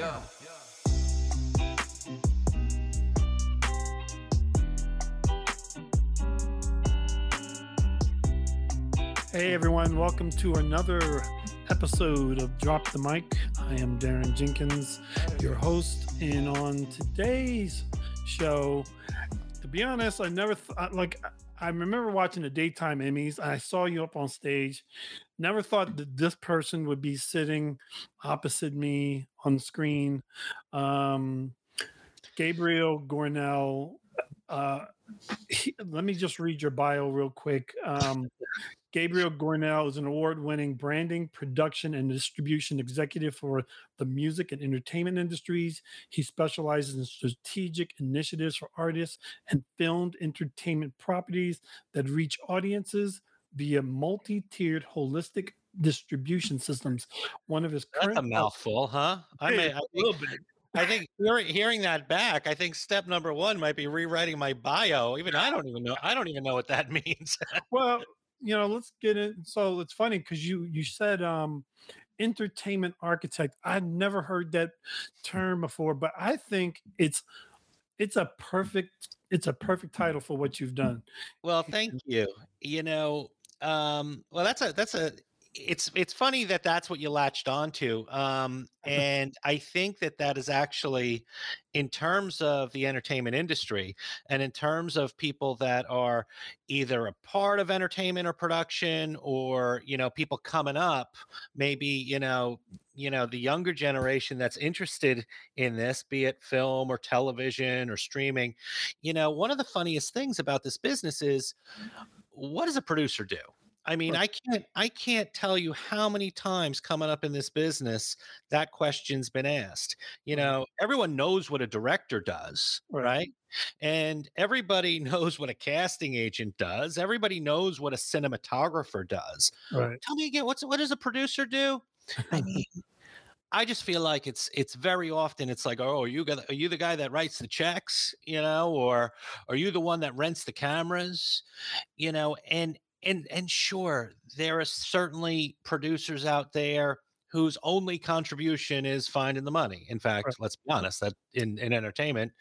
Yeah. Hey everyone, welcome to another episode of Drop the Mic. I am Darren Jenkins, your host, and on today's show, to be honest, I never thought like I remember watching the daytime Emmys. I saw you up on stage. Never thought that this person would be sitting opposite me on the screen. Um, Gabriel Gornell. Uh, he, let me just read your bio real quick. Um, Gabriel Gornell is an award winning branding, production, and distribution executive for the music and entertainment industries. He specializes in strategic initiatives for artists and filmed entertainment properties that reach audiences via multi tiered holistic distribution systems. One of his current That's a mouthful, huh? I may, a little think, bit. I think hearing, hearing that back, I think step number one might be rewriting my bio. Even I don't even know. I don't even know what that means. Well, you know, let's get it. So it's funny because you you said um entertainment architect. I've never heard that term before, but I think it's it's a perfect it's a perfect title for what you've done. well, thank you. You know, um, well, that's a that's a. It's it's funny that that's what you latched onto, um, and I think that that is actually, in terms of the entertainment industry, and in terms of people that are either a part of entertainment or production, or you know, people coming up, maybe you know, you know, the younger generation that's interested in this, be it film or television or streaming, you know, one of the funniest things about this business is, what does a producer do? I mean, I can't I can't tell you how many times coming up in this business that question's been asked. You know, everyone knows what a director does, Right. right? And everybody knows what a casting agent does. Everybody knows what a cinematographer does. Right. Tell me again, what's what does a producer do? I mean, I just feel like it's it's very often it's like, oh, are you got are you the guy that writes the checks, you know, or are you the one that rents the cameras, you know, and and and sure, there are certainly producers out there whose only contribution is finding the money. In fact, Right. let's be honest, that in in entertainment,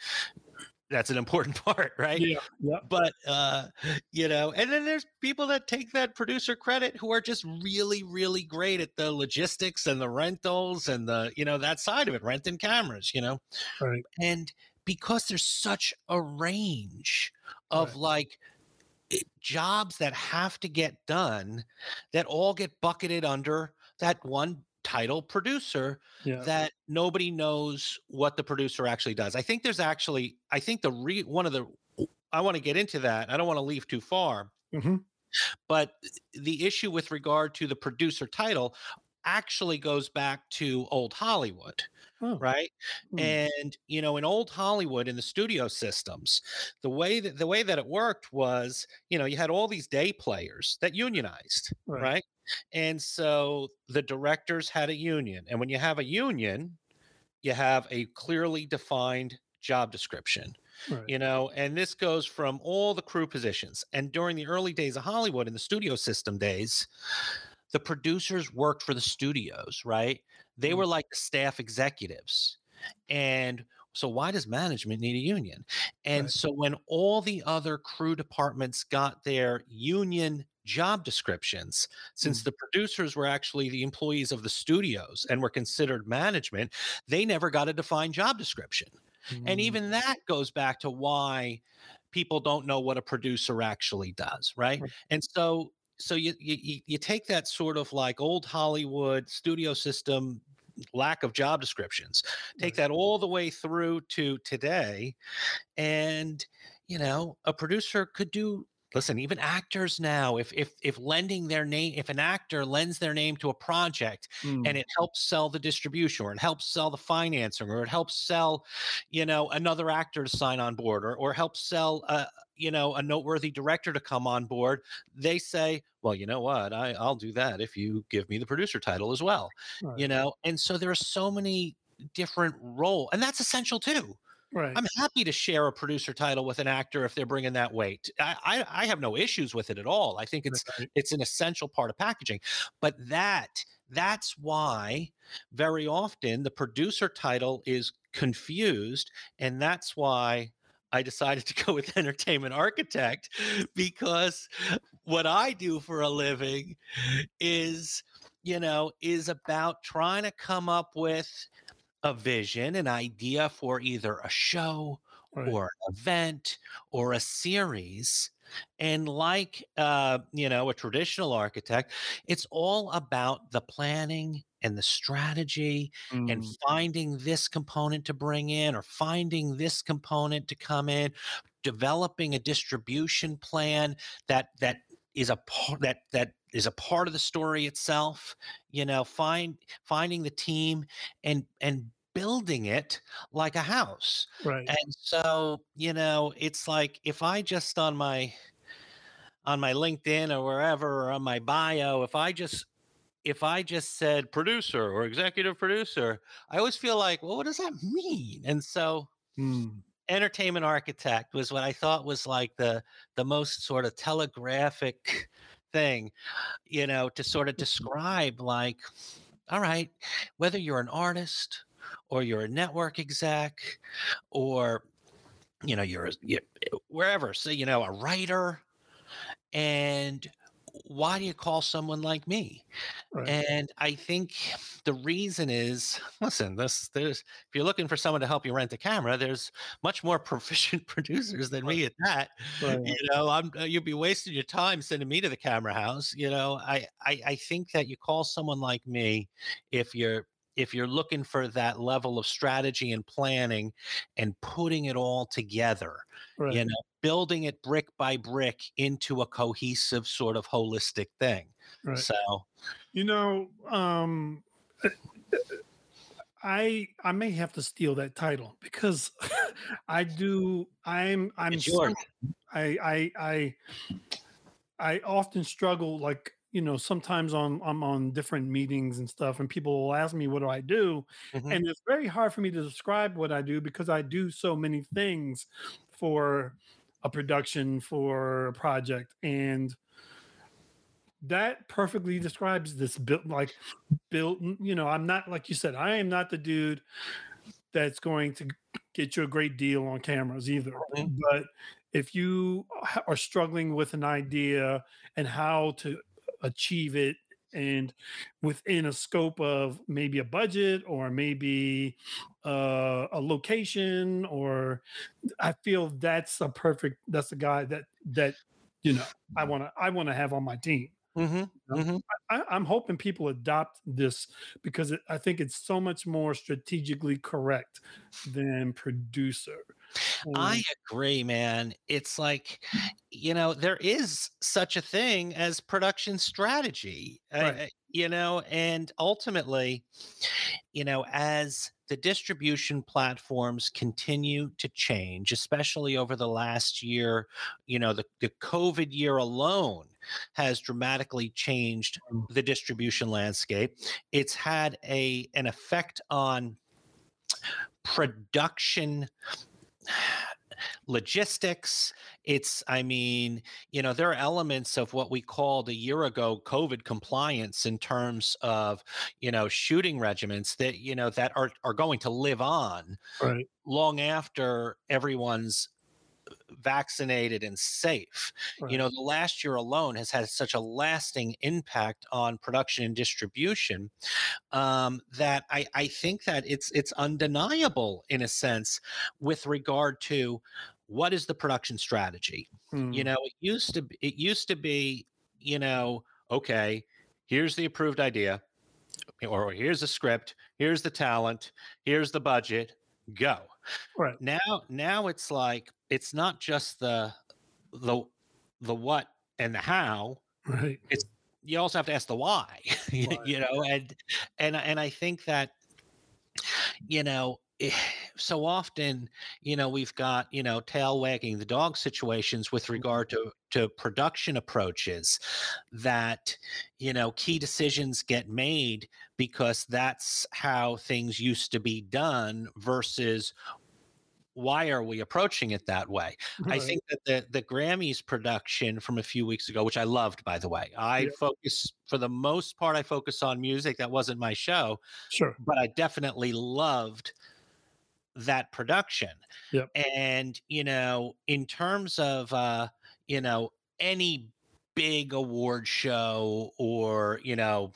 that's an important part, right? Yeah. Yeah. but uh you know and then there's people that take that producer credit who are just really really great at the logistics and the rentals and the you know that side of it renting cameras you know Right. and because there's such a range of Right. like jobs that have to get done that all get bucketed under that one title producer Yeah. that nobody knows what the producer actually does. I think there's actually, I think the re one of the, I want to get into that. I don't want to leave too far, Mhm. but the issue with regard to the producer title actually goes back to old Hollywood, Oh. right? Hmm. And you know, in old Hollywood, in the studio systems, the way that the way that it worked was, you know, you had all these day players that unionized, Right. right? And so the directors had a union, and when you have a union, you have a clearly defined job description Right. you know and this goes from all the crew positions and during the early days of hollywood in the studio system days the producers worked for the studios right they Mm. were like the staff executives and so why does management need a union and Right. so when all the other crew departments got their union job descriptions since Mm. the producers were actually the employees of the studios and were considered management they never got a defined job description and Mm. even that goes back to why people don't know what a producer actually does right Right. and so so you, you you- take that sort of like old hollywood studio system lack of job descriptions take that all the way through to today and you know a producer could do listen even actors now if if if lending their name if an actor lends their name to a project Mm. and it helps sell the distribution or it helps sell the financing or it helps sell you know another actor to sign on board or, or helps sell a you know a noteworthy director to come on board they say well you know what I, i'll do that if you give me the producer title as well Right. you know and so there are so many different role and that's essential too Right. i'm happy to share a producer title with an actor if they're bringing that weight i i, I have no issues with it at all i think it's Right. it's an essential part of packaging but that that's why very often the producer title is confused. And that's why I decided to go with entertainment architect because what I do for a living is, you know, is about trying to come up with a vision, an idea for either a show Right. or an event or a series. And like, uh, you know, a traditional architect, it's all about the planning and the strategy and Mm, finding this component to bring in or finding this component to come in, developing a distribution plan that that is a part that that is a part of the story itself you know find finding the team and and building it like a house right. and so, you know, it's like if I just on my on my LinkedIn or wherever or on my bio, if I just if I just said producer or executive producer, I always feel like, well, what does that mean? And so Mm, entertainment architect was what I thought was like the the most sort of telegraphic thing, you know, to sort of describe like, all right, whether you're an artist or you're a network exec or you know you're, a- you wherever so you know a writer and why do you call someone like me right. and i think the reason is listen this there's if you're looking for someone to help you rent a camera there's much more proficient producers than me at that Right. you know i'm uh, you'd be wasting your time sending me to the camera house you know i i, I think that you call someone like me if you're if you're looking for that level of strategy and planning and putting it all together you know building it brick by brick into a cohesive sort of holistic thing Right. so You know, um, I I may have to steal that title because I do. I'm I'm it's yours I I I I often struggle like you know sometimes on I'm on different meetings and stuff and people will ask me what do I do Mhm. and it's very hard for me to describe what I do because I do so many things for a production for a project and that perfectly describes this built like built you know I'm not like you said I am not the dude that's going to get you a great deal on cameras either Mhm. but if you are struggling with an idea and how to achieve it and within a scope of maybe a budget or maybe uh, a location or i feel that's a perfect that's a guy that that you know i want to i want to have on my team Mhm. know? Mhm. I, i'm hoping people adopt this because it, i think it's so much more strategically correct than producer I agree, man. It's like, you know, there is such a thing as production strategy, uh, Right. uh, you know, and ultimately, you know, as the distribution platforms continue to change, especially over the last year, you know, the, the COVID year alone has dramatically changed Mm. the distribution landscape. It's had a an effect on production logistics it's i mean you know there are elements of what we called a year ago covid compliance in terms of you know shooting regiments that you know that are are going to live on right. long after everyone's vaccinated and safe. Right. you know the last year alone has had such a lasting impact on production and distribution um, that I, I think that it's it's undeniable in a sense with regard to what is the production strategy. You Mm, know it used to be, it used to be you know okay here's the approved idea or here's the script here's the talent here's the budget go. Right. Now now it's like it's not just the the the what and the how right. It's you also have to ask the why you Why, you know and and and i think that you know eh, so often you know we've got you know tail wagging the dog situations with mm-hmm. regard to to production approaches that you know key decisions get made because that's how things used to be done versus why are we approaching it that way? I think that the the Grammys production from a few weeks ago, which I loved, by the way, I Yeah. focus for the most part, I focus on music. That wasn't my show, Sure. but I definitely loved that production. Yep. And, you know, in terms of, uh, you know, any big award show or, you know,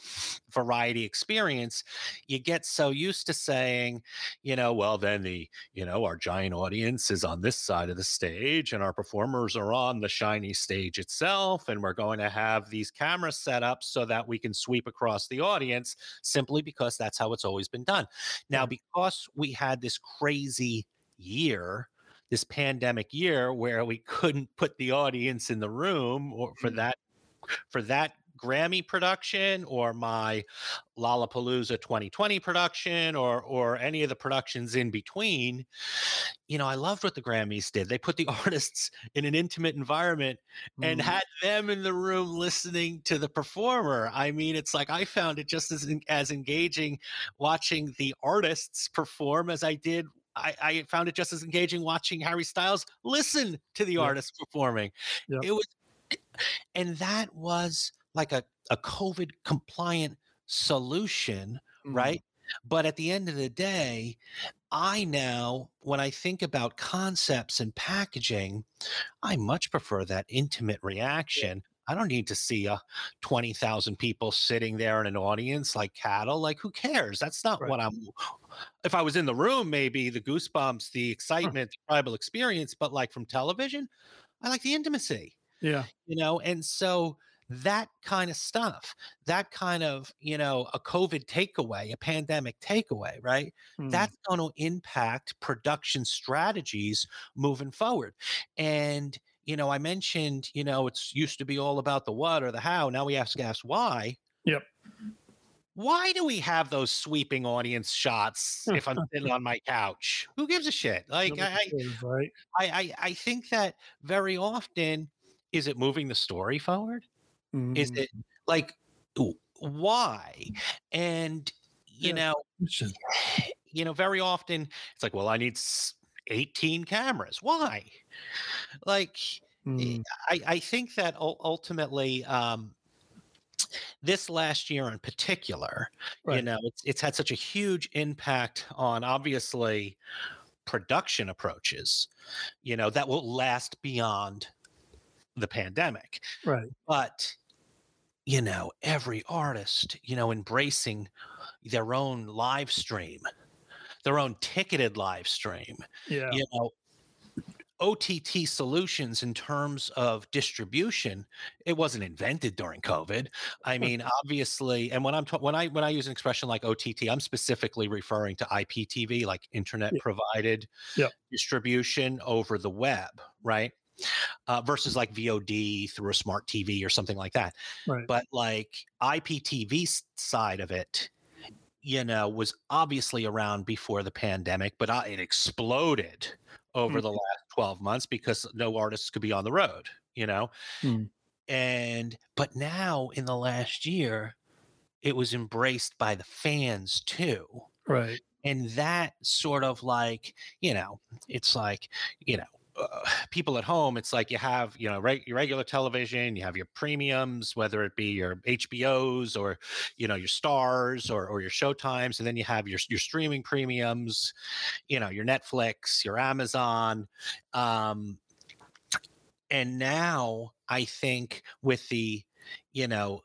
variety experience, you get so used to saying, you know, well, then the, you know, our giant audience is on this side of the stage and our performers are on the shiny stage itself. And we're going to have these cameras set up so that we can sweep across the audience simply because that's how it's always been done. Now, because we had this crazy year, this pandemic year where we couldn't put the audience in the room or for Mhm. that for that Grammy production or my Lollapalooza 2020 production or or any of the productions in between, you know, I loved what the Grammys did. They put the artists in an intimate environment and Mm. had them in the room listening to the performer. I mean, it's like I found it just as as engaging watching the artists perform as I did. I, I found it just as engaging watching Harry Styles listen to the Yep. artists performing. Yep. It was, and that was like a, a COVID compliant solution, Mm. right? But at the end of the day, I now, when I think about concepts and packaging, I much prefer that intimate reaction. I don't need to see uh, 20,000 people sitting there in an audience like cattle. Like, who cares? That's not Right. what I'm. If I was in the room, maybe the goosebumps, the excitement, the tribal experience, but like from television, I like the intimacy Yeah. you know and so that kind of stuff that kind of you know a covid takeaway a pandemic takeaway right Mm. that's going to impact production strategies moving forward and you know i mentioned you know it's used to be all about the what or the how now we have to ask why Yep. why do we have those sweeping audience shots if i'm sitting on my couch who gives a shit like I, cares, right? I I I think that very often is it moving the story forward? Is Mm. it like why? And you Yeah. know, you know, very often it's like, well, I need 18 cameras. Why? Like mm, I I think that ultimately um this last year in particular, you know, it's it's had such a huge impact on obviously production approaches, you know, that will last beyond the pandemic. Right. But, you know, every artist, you know, embracing their own live stream, their own ticketed live stream, Yeah. you know, OTT solutions in terms of distribution, it wasn't invented during COVID. I mean, obviously, and when I'm ta- when I when I use an expression like OTT, I'm specifically referring to IPTV, like internet provided Yeah. distribution over the web, right? Uh, versus like VOD through a smart TV or something like that. Right. But like IPTV side of it, you know, was obviously around before the pandemic, but uh, it exploded over the last 12 months because no artists could be on the road, you know? Mm. And, but now in the last year, it was embraced by the fans too. Right. And that sort of like, you know, it's like, you know, people at home, it's like you have, you know, your regular television, you have your premiums, whether it be your HBOs or, you know, your stars or, or your showtimes, and then you have your, your streaming premiums, you know, your Netflix, your Amazon. Um, and now I think with the, you know,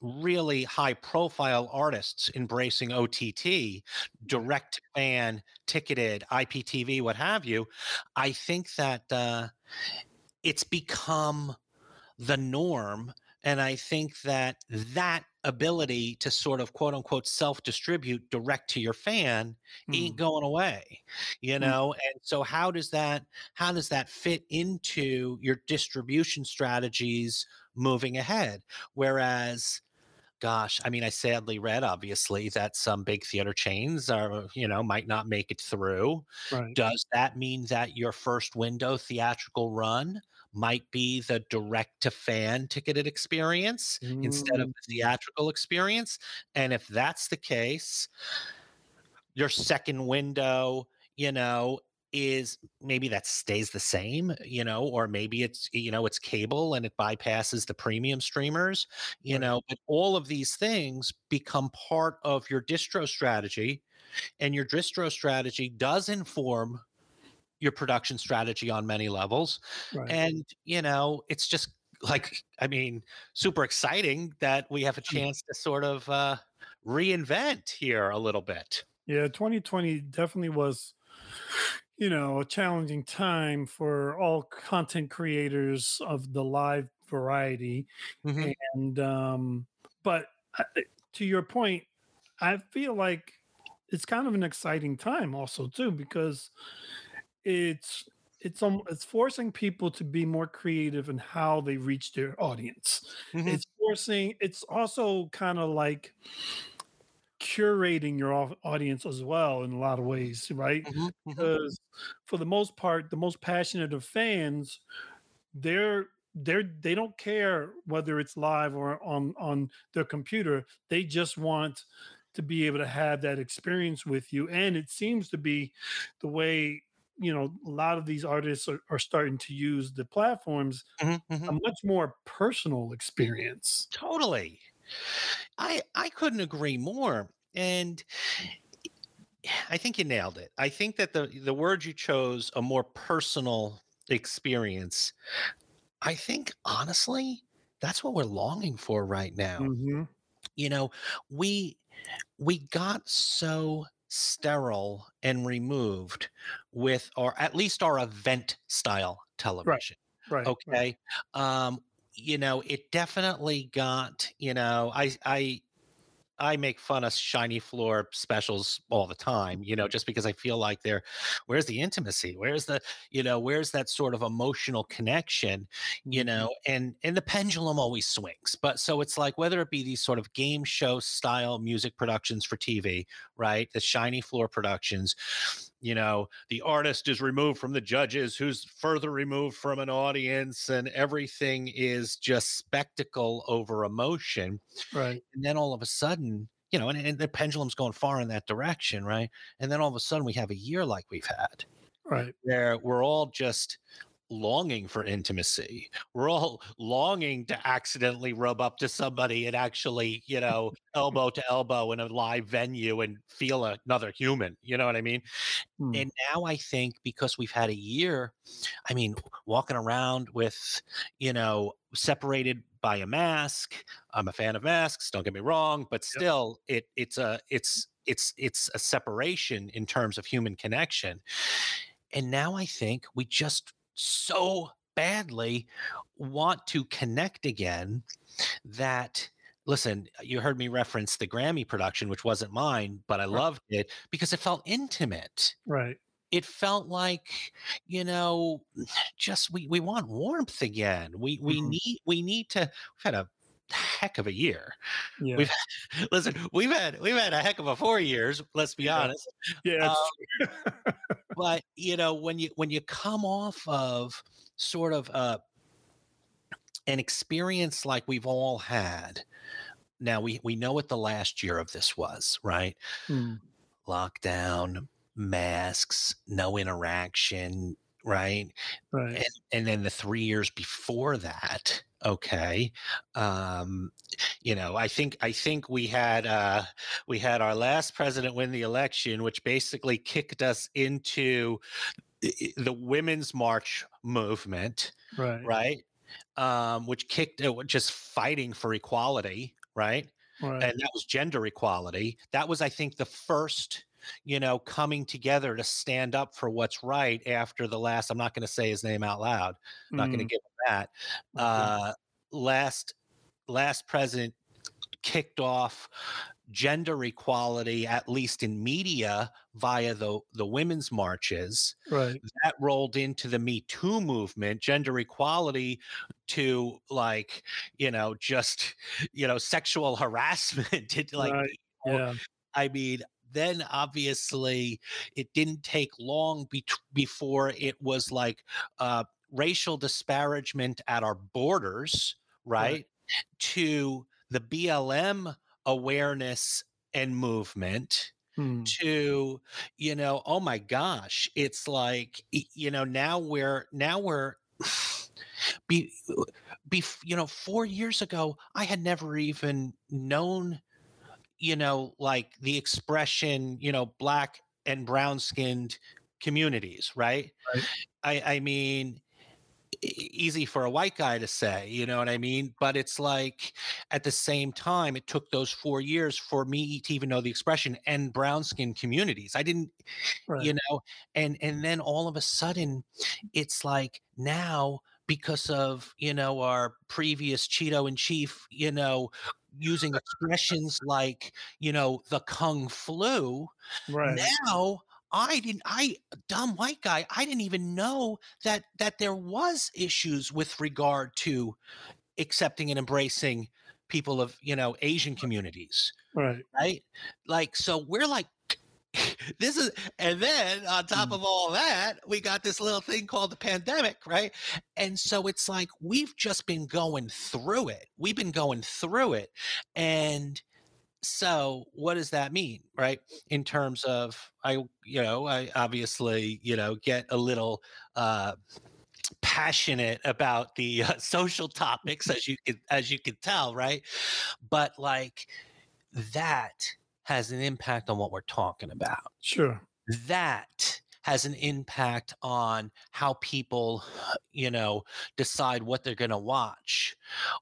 really high profile artists embracing OTT, direct to fan, ticketed, IPTV, what have you, I think that uh, it's become the norm. And I think that that ability to sort of quote unquote self distribute direct to your fan ain't Mm. going away you Mm. know and so how does that how does that fit into your distribution strategies moving ahead whereas gosh i mean i sadly read obviously that some big theater chains are you know might not make it through Right. does that mean that your first window theatrical run might be the direct to fan ticketed experience instead of Mm. the theatrical experience and if that's the case your second window you know is maybe that stays the same, you know, or maybe it's you know it's cable and it bypasses the premium streamers, you Right. know, but all of these things become part of your distro strategy and your distro strategy does inform your production strategy on many levels Right. and you know it's just like i mean super exciting that we have a Hmm. chance to sort of uh reinvent here a little bit Yeah, 2020 definitely was, you know, a challenging time for all content creators of the live variety. Mhm. And um, but I- to your point, I feel like it's kind of an exciting time also too because it's it's um, it's forcing people to be more creative in how they reach their audience. Mhm. It's forcing. It's also kind of like curating your audience as well in a lot of ways, right? Mhm. Mhm. Because for the most part, the most passionate of fans, they're they're they don't care whether it's live or on on their computer. They just want to be able to have that experience with you. And it seems to be the way you know a lot of these artists are, are starting to use the platforms Mhm. Mhm. a much more personal experience. totally i i couldn't agree more and i think you nailed it i think that the the word you chose a more personal experience i think honestly that's what we're longing for right now Mhm. you know we we got so sterile and removed with or at least our event style television Right. right. okay um you know it definitely got you know i i I make fun of shiny floor specials all the time, you know, just because I feel like they're where's the intimacy? Where's the, you know, where's that sort of emotional connection, you Mhm. know, and and the pendulum always swings. But so it's like whether it be these sort of game show style music productions for TV, right? The shiny floor productions, you know, the artist is removed from the judges, who's further removed from an audience, and everything is just spectacle over emotion Right. and then all of a sudden you know and, and the pendulum's going far in that direction right and then all of a sudden we have a year like we've had Right. where we're all just longing for intimacy we're all longing to accidentally rub up to somebody and actually you know elbow to elbow in a live venue and feel another human you know what i mean Mm. and now I think because we've had a year, I mean, walking around with, you know, separated by a mask. I'm a fan of masks, don't get me wrong, but still it it's a it's it's it's a separation in terms of human connection. And now I think we just so badly want to connect again that listen, you heard me reference the Grammy production, which wasn't mine, but I Right. loved it because it felt intimate. Right. It felt like, you know, just we we want warmth again. We we Mhm. need we need to we've had a heck of a year. Yeah. We've listen, we've had we've had a heck of a four years, let's be Yeah. honest. yeah. um. But you know, when you when you come off of sort of uh an experience like we've all had, now we we know what the last year of this was, right? Mm. Lockdown, masks, no interaction, right? Right. And and then the 3 years before that, okay. Um you know, I think I think we had uh we had our last president win the election which basically kicked us into the women's march movement, Right. right? Um which kicked uh, just fighting for equality, right? Right. and that was gender equality. That was, I think, the first, you know, coming together to stand up for what's right after the last. I'm not going to say his name out loud. I'm not going to Mm. give him that. Uh, last last president kicked off gender equality, at least in media, via the the women's marches right. that rolled into the Me Too movement, gender equality to like, you know, just, you know, sexual harassment. It like, right. you know, Yeah. I mean, then obviously it didn't take long be- before it was like uh, racial disparagement at our borders, right? To the BLM awareness and movement Hmm. to you know oh my gosh it's like you know now we're now we're be, be you know 4 years ago I had never even known you know like the expression you know black and brown skinned communities right Right. I I mean easy for a white guy to say, you know what I mean? But it's like at the same time, it took those four years for me to even know the expression and brown skin communities. I didn't, Right. you know, and and then all of a sudden, it's like now because of you know our previous Cheeto in chief, you know, using expressions like you know the kung flu, Right. now i didn't i dumb white guy i didn't even know that that there was issues with regard to accepting and embracing people of you know asian communities Right. right like so we're like this is and then on top Mm. of all that we got this little thing called the pandemic right? And so it's like we've just been going through it. We've been going through it. And so what does that mean right? In terms of i you know i obviously you know get a little uh passionate about the uh, social topics as you could as you can tell right? But like that has an impact on what we're talking about Sure. that has an impact on how people you know decide what they're going to watch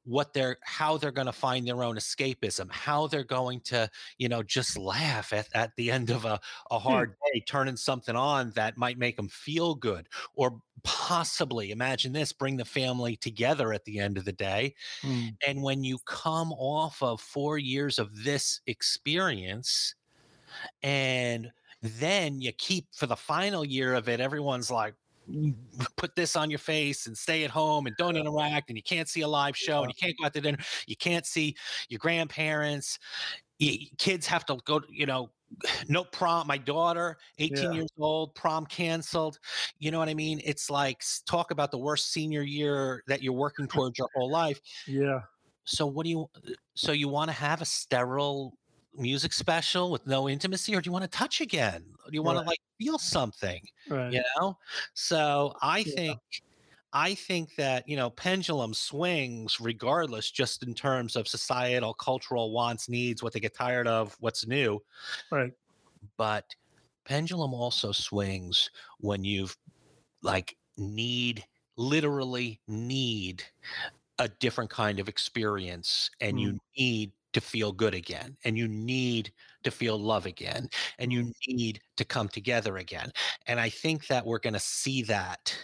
what they're how they're going to find their own escapism how they're going to you know just laugh at, at the end of a, a hard day turning something on that might make them feel good or possibly imagine this bring the family together at the end of the day Hmm. and when you come off of four years of this experience, and then you keep for the final year of it, everyone's like, "Mm, put this on your face and stay at home and don't interact, and you can't see a live show, and you can't go out to dinner, you can't see your grandparents. kids have to go, you know, no prom. My daughter, 18 Yeah. years old, prom canceled. You know what I mean? It's like talk about the worst senior year that you're working towards your whole life Yeah. so what do you so you want to have a sterile music special with no intimacy or do you want to touch again do you want Right. to like feel something Right. you know so i Yeah. think i think that you know pendulum swings regardless just in terms of societal cultural wants needs what they get tired of what's new Right. but pendulum also swings when you've like need literally need a different kind of experience and you mm. need to feel good again and you need to feel love again and you mm. need to come together again and i think that we're going to see that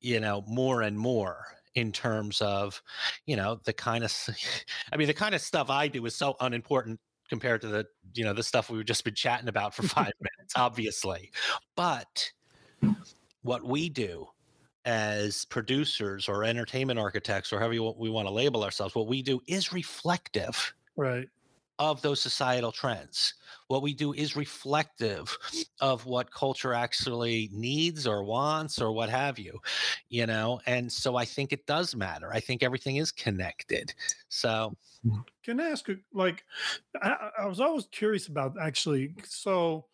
you know more and more in terms of you know the kind of i mean the kind of stuff i do is so unimportant compared to the you know the stuff we've just been chatting about for five minutes obviously but what we do as producers or entertainment architects or however you, we want to label ourselves what we do is reflective Right. of those societal trends. What we do is reflective of what culture actually needs or wants or what have you you know and so i think it does matter. I think everything is connected. So Can I ask like, I, I- I was always curious about actually. So,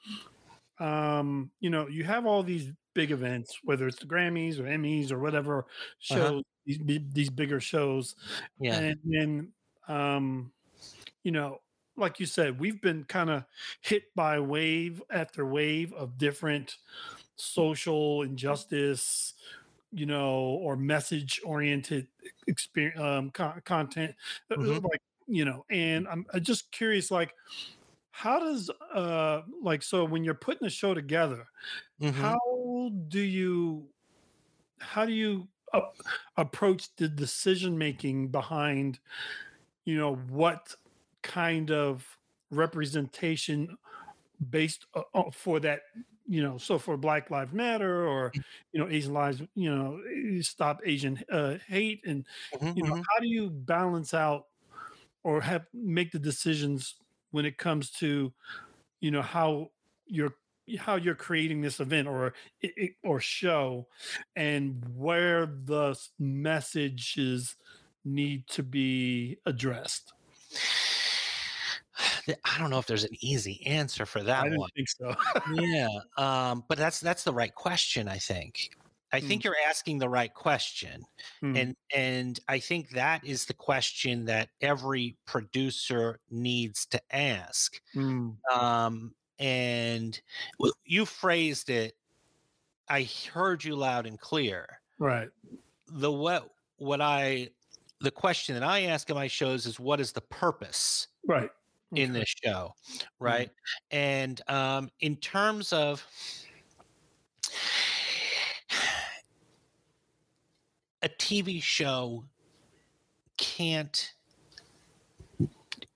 um, you know, you have all these big events, whether it's the Grammys or Emmys or whatever shows, these these bigger shows, yeah. and then, um, you know, like you said, we've been kind of hit by wave after wave of different social injustice, you know, or message oriented experience um, co- content, uh, uh, Mhm. like you know. And I'm, I'm just curious, like, how does uh like so when you're putting a show together, Mhm. how do you how do you approach the decision making behind you know what kind of representation based o- o- for that you know so for black lives matter or you know asian lives you know eh, stop asian uh, hate and Mhm, you know mhm. how do you balance out or have make the decisions when it comes to you know how you're how you're creating this event or or show and where the messages need to be addressed I don't know if there's an easy answer for that I one. think so. yeah, um, but that's that's the right question. I think. I Mm. think you're asking the right question, Mm, and and I think that is the question that every producer needs to ask. mm, Um, and you phrased it. I heard you loud and clear. right. The what what I the question that I ask in my shows is what is the purpose Right. In this show, right? And um, in terms of a TV show can't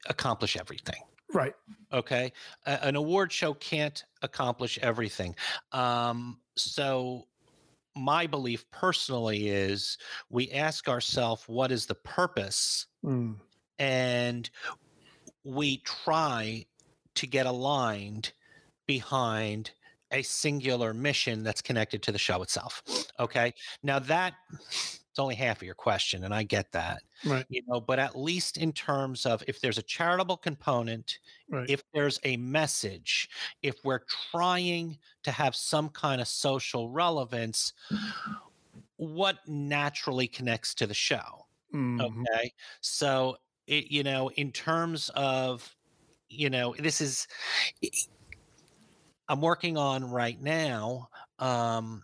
accomplish everything. Right. Okay. A- an award show can't accomplish everything. Um, so, my belief personally is we ask ourselves, what is the purpose? Mm, And we try to get aligned behind a singular mission that's connected to the show itself. Okay. Now, that it's only half of your question, and I get that right. you know but at least in terms of if there's a charitable component Right. if there's a message if we're trying to have some kind of social relevance what naturally connects to the show mhm, okay so it you know in terms of you know this is i'm working on right now um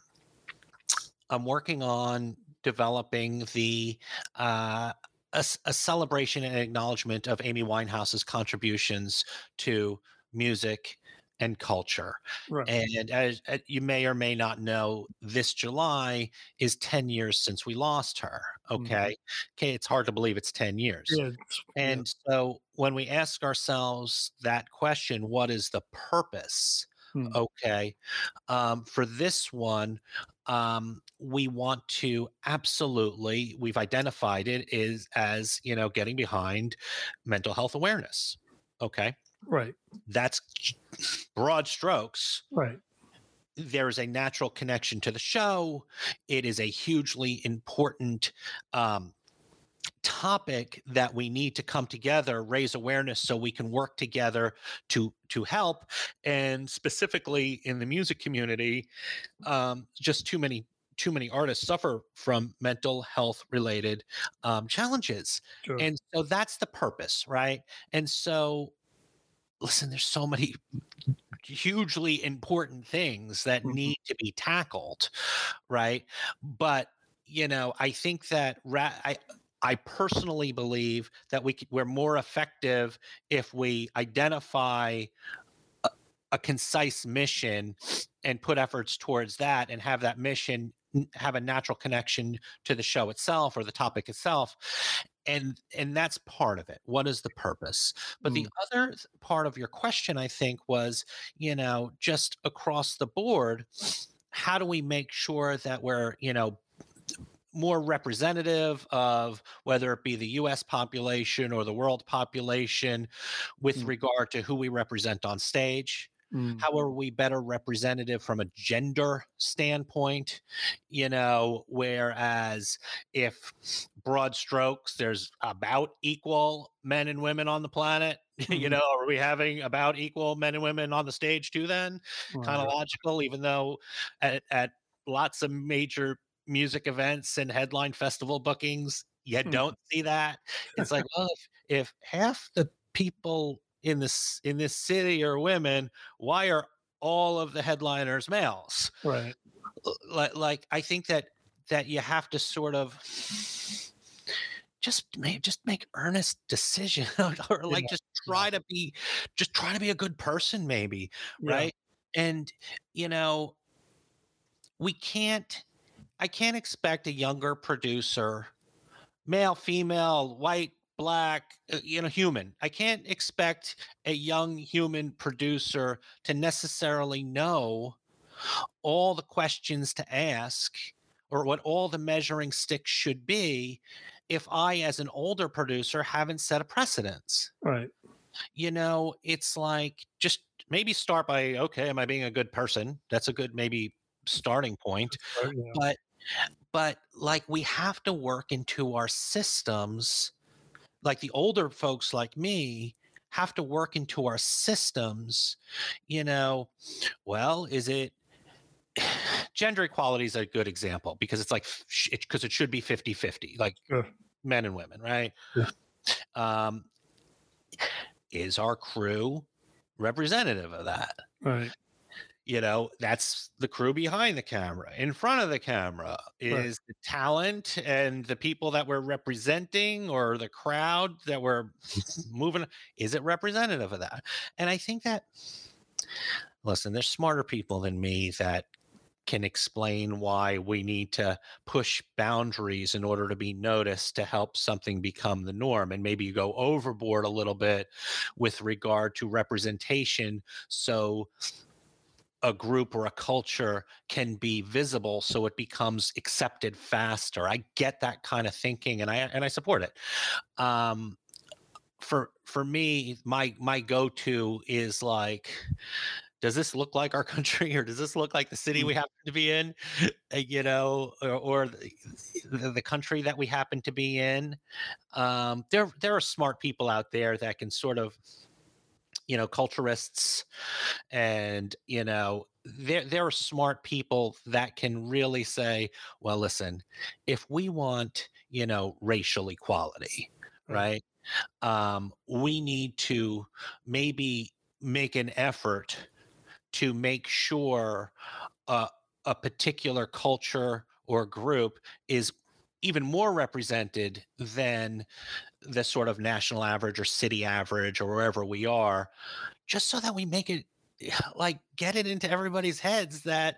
i'm working on developing the uh a, a celebration and acknowledgement of amy winehouse's contributions to music and culture Right. and as, as you may or may not know, this July is 10 years since we lost her. Okay. Okay. It's hard to believe it's 10 years. Yeah. it's- yeah, And so when we ask ourselves that question, what is the purpose? mm, Okay. Um, for this one, um, we want to absolutely, we've identified it is as, you know, getting behind mental health awareness. Okay. Right. That's broad strokes Right. there is a natural connection to the show. It is a hugely important um, topic that we need to come together, raise awareness, so we can work together to to help. And specifically in the music community, um, just too many too many artists suffer from mental health related um, challenges, Sure. and so that's the purpose, right? And so. Listen, there's so many hugely important things that Mhm. need to be tackled right but you know i think that ra- i i personally believe that we we're more effective if we identify a, a concise mission and put efforts towards that and have that mission have a natural connection to the show itself or the topic itself and and that's part of it. What is the purpose? But the other part of your question i think was you know just across the board how do we make sure that we're you know more representative of whether it be the US population or the world population with Mm. regard to who we represent on stage mm, how are we better representative from a gender standpoint? You know whereas if broad strokes there's about equal men and women on the planet you Mhm. know are we having about equal men and women on the stage too then? Kind of logical even though at, at lots of major music events and headline festival bookings you Hmm. don't see that. It's like well if, if half the people in this in this city are women why are all of the headliners males Right. like, like i think that that you have to sort of just make just make earnest decision or like Yeah, just try to be just try to be a good person maybe Yeah. right and you know we can't i can't expect a younger producer male female white black uh, you know human i can't expect a young human producer to necessarily know all the questions to ask or what all the measuring sticks should be if i as an older producer haven't set a precedence Right. you know, it's like just maybe start by okay, am I being a good person? That's a good maybe starting point. Right, yeah. But but like we have to work into our systems like the older folks like me have to work into our systems you know? Well is it gender equality is a good example because it's like because it, it, should be 50 50 like men and women right? Yeah. um is our crew representative of that? Right you know that's the crew behind the camera in front of the camera is right. the talent and the people that we're representing or the crowd that we're moving is it representative of that and i think that listen there's smarter people than me that can explain why we need to push boundaries in order to be noticed to help something become the norm. And maybe you go overboard a little bit with regard to representation. So a group or a culture can be visible so it becomes accepted faster. I get that kind of thinking and I and I support it. Um, for for me, my my go-to is like does this look like our country or does this look like the city we mm. happen to be in uh, you know or, or the, the, country that we happen to be in um, there there are smart people out there that can sort of you know culturists and you know there there are smart people that can really say well listen if we want you know racial equality right um, we need to maybe make an effort to make sure uh, a particular culture or group is even more represented than the sort of national average or city average or wherever we are, just so that we make it like get it into everybody's heads that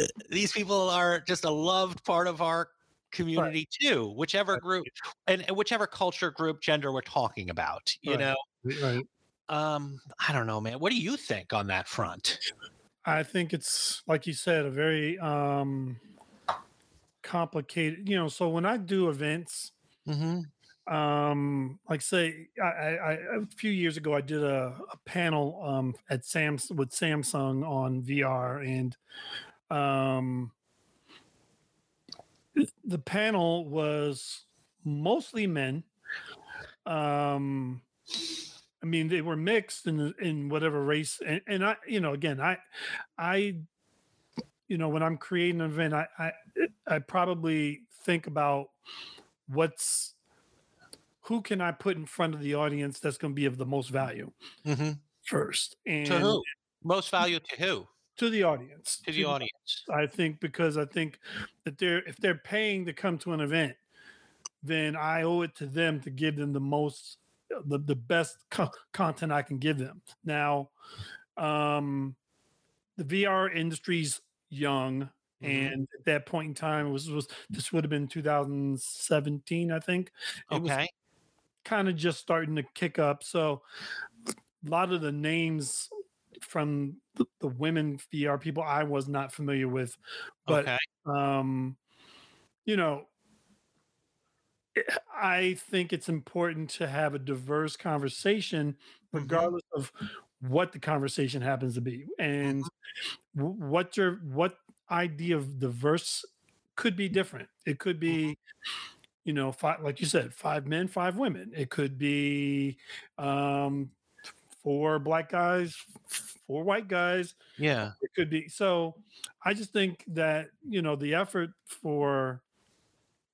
uh, these people are just a loved part of our community right. too whichever group and, and, whichever culture group gender we're talking about you right. know right. Um, I don't know, man. What do you think on that front? I think it's like you said, a very um complicated. You know, so when I do events, mm-hmm. Um, like say, I, I, a few years ago, I did a, a panel um at Sam's with Samsung on VR, and um, the panel was mostly men. Um I mean, they were mixed in in whatever race, and, and I, you know, again, I, I, you know, when I'm creating an event, I, I, I probably think about what's who can I put in front of the audience that's going to be of the most value mm-hmm. first, and to who most value to who to the audience to the to audience. I think because I think that they're if they're paying to come to an event, then I owe it to them to give them the most the, the best co- content I can give them. Now, um, the VR industry's young, mm-hmm. and at that point in time, was was this would have been 2017, I think. It okay. Kind of just starting to kick up. So a lot of the names from the, the women VR people I was not familiar with, but okay. um, you know, I think it's important to have a diverse conversation, mm-hmm. regardless mm-hmm. of what the conversation happens to be, and mm-hmm. what your what idea of diverse could be different. It could be, mm-hmm. You know, five, like you said, five men, five women. It could be um, four black guys, four white guys. Yeah, it could be. So, I just think that you know the effort for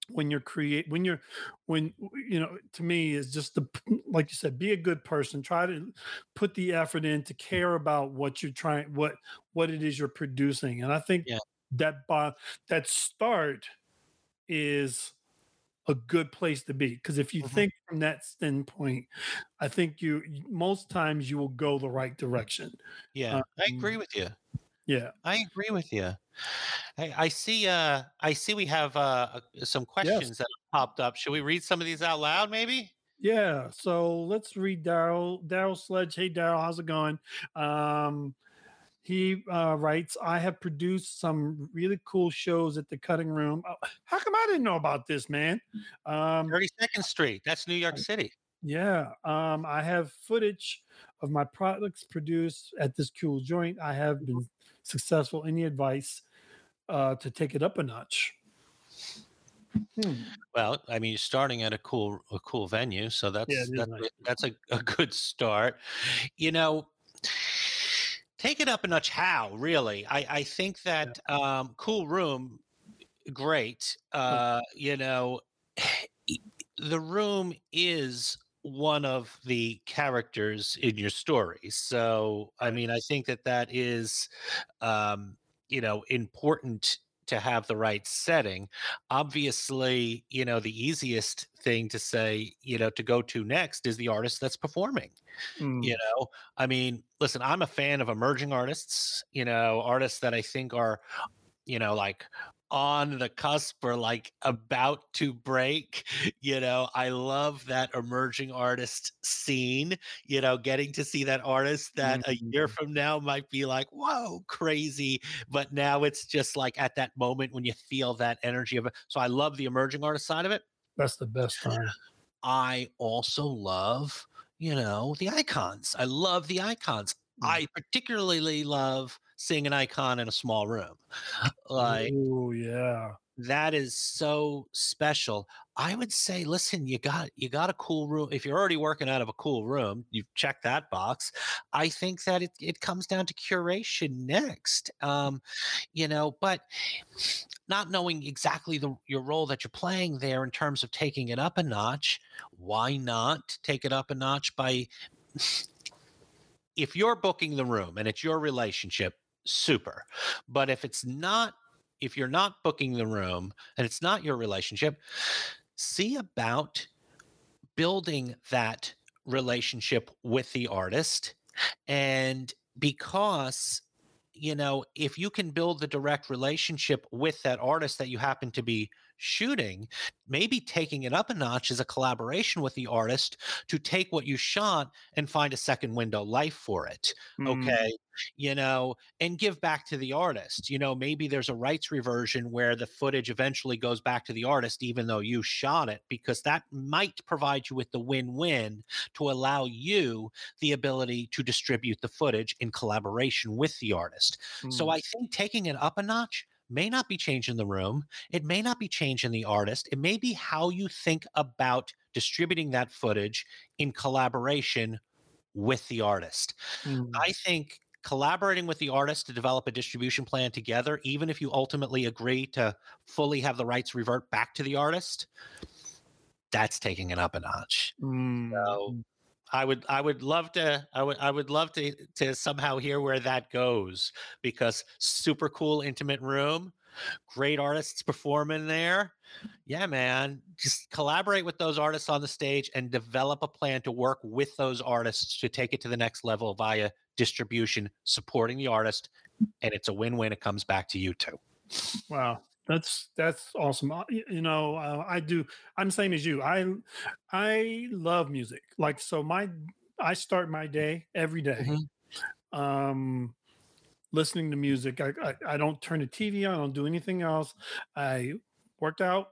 when you're create when you're when you know to me is just the like you said be a good person try to put the effort in to care about what you're trying what what it is you're producing and i think yeah. that by that start is a good place to be because if you mm-hmm. think from that standpoint i think you most times you will go the right direction yeah um, i agree with you yeah i agree with you Hey, I see. Uh, I see. We have uh, some questions yes. that have popped up. Should we read some of these out loud? Maybe. Yeah. So let's read Daryl. Daryl Sledge. Hey, Daryl. How's it going? Um, he uh, writes, I have produced some really cool shows at the cutting room. Oh, how come I didn't know about this, man? Um, 32nd Street. That's New York City. Yeah. Um, I have footage of my products produced at this cool joint. I have been successful. Any advice? uh, to take it up a notch? Hmm. Well, I mean, you're starting at a cool a cool venue, so that's Yeah, that's nice. that's a, a good start. You know, take it up a notch. How really? I I think that um, cool room, great. Uh, you know, the room is one of the characters in your story. So, I mean, I think that that is, um, you know, important to have the right setting. Obviously, you know, the easiest thing to say, you know, to go to next is the artist that's performing. Mm. You know, I mean, listen, I'm a fan of emerging artists, you know, artists that I think are you know, like on the cusp or like about to break. You know, I love that emerging artist scene, you know, getting to see that artist that a year Mhm. from now might be like, whoa, crazy. But now it's just like at that moment when you feel that energy of it. So I love the emerging artist side of it. That's the best time. I also love, you know, the icons. I love the icons. Mm. I particularly love seeing an icon in a small room. Like oh yeah. that is so special. I would say, listen, you got you got a cool room. If you're already working out of a cool room, you've checked that box. I think that it, it comes down to curation next. Um, you know, but not knowing exactly the your role that you're playing there in terms of taking it up a notch, why not take it up a notch by if you're booking the room and it's your relationship, super. But if it's not, if you're not booking the room and it's not your relationship, see about building that relationship with the artist. And because, you know, if you can build the direct relationship with that artist that you happen to be shooting, maybe taking it up a notch is a collaboration with the artist to take what you shot and find a second window life for it Mm. okay you know and give back to the artist you know maybe there's a rights reversion where the footage eventually goes back to the artist even though you shot it because that might provide you with the win-win to allow you the ability to distribute the footage in collaboration with the artist so Mm. i think taking it up a notch may not be changing the room it may not be changing the artist it may be how you think about distributing that footage in collaboration with the artist Mm. I think collaborating with the artist to develop a distribution plan together, even if you ultimately agree to fully have the rights revert back to the artist, that's taking it up a notch. Mm. So I would I would love to I would I would love to to somehow hear where that goes because super cool intimate room, great artists performing there. Yeah, man. Just collaborate with those artists on the stage and develop a plan to work with those artists to take it to the next level via distribution, supporting the artist, and it's a win-win. It comes back to you too. Wow, that's that's awesome. Uh, You know, uh, I do. I'm the same as you. I I love music. Like so, my I start my day every day, Mhm. um, listening to music. I, I I don't turn the TV on. I don't do anything else. I work out,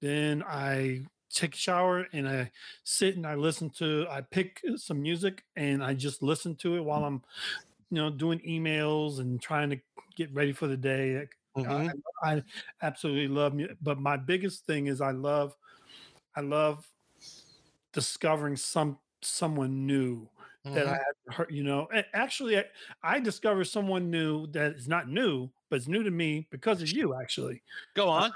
then I take a shower and I sit and I listen to. I pick uh, some music and I just listen to it while I'm, you know, doing emails and trying to get ready for the day. I, Mhm. I absolutely love music, but my biggest thing is I love, I love discovering some someone new that I Mhm. hadn't heard. You know, actually, I, I discovered someone new that is not new, but it's new to me because of you. Actually, Go on.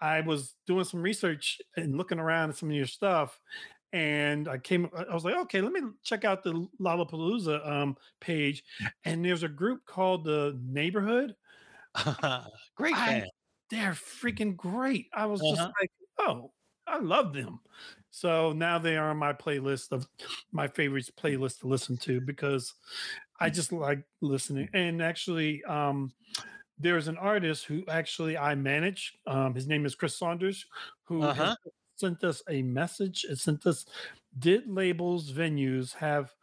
I was doing some research and looking around at some of your stuff, and I came. I was like, okay, let me check out the Lollapalooza um, page, and there's a group called the Neighborhood. Great I they're freaking great. I was just Uh-huh. like, oh, I love them. So now they are on my playlist of my favorites playlist to listen to because I just like listening. And actually, um, there's an artist who actually I manage. Um, his name is Chris Saunders, who Uh-huh. sent us a message. It sent us did labels venues have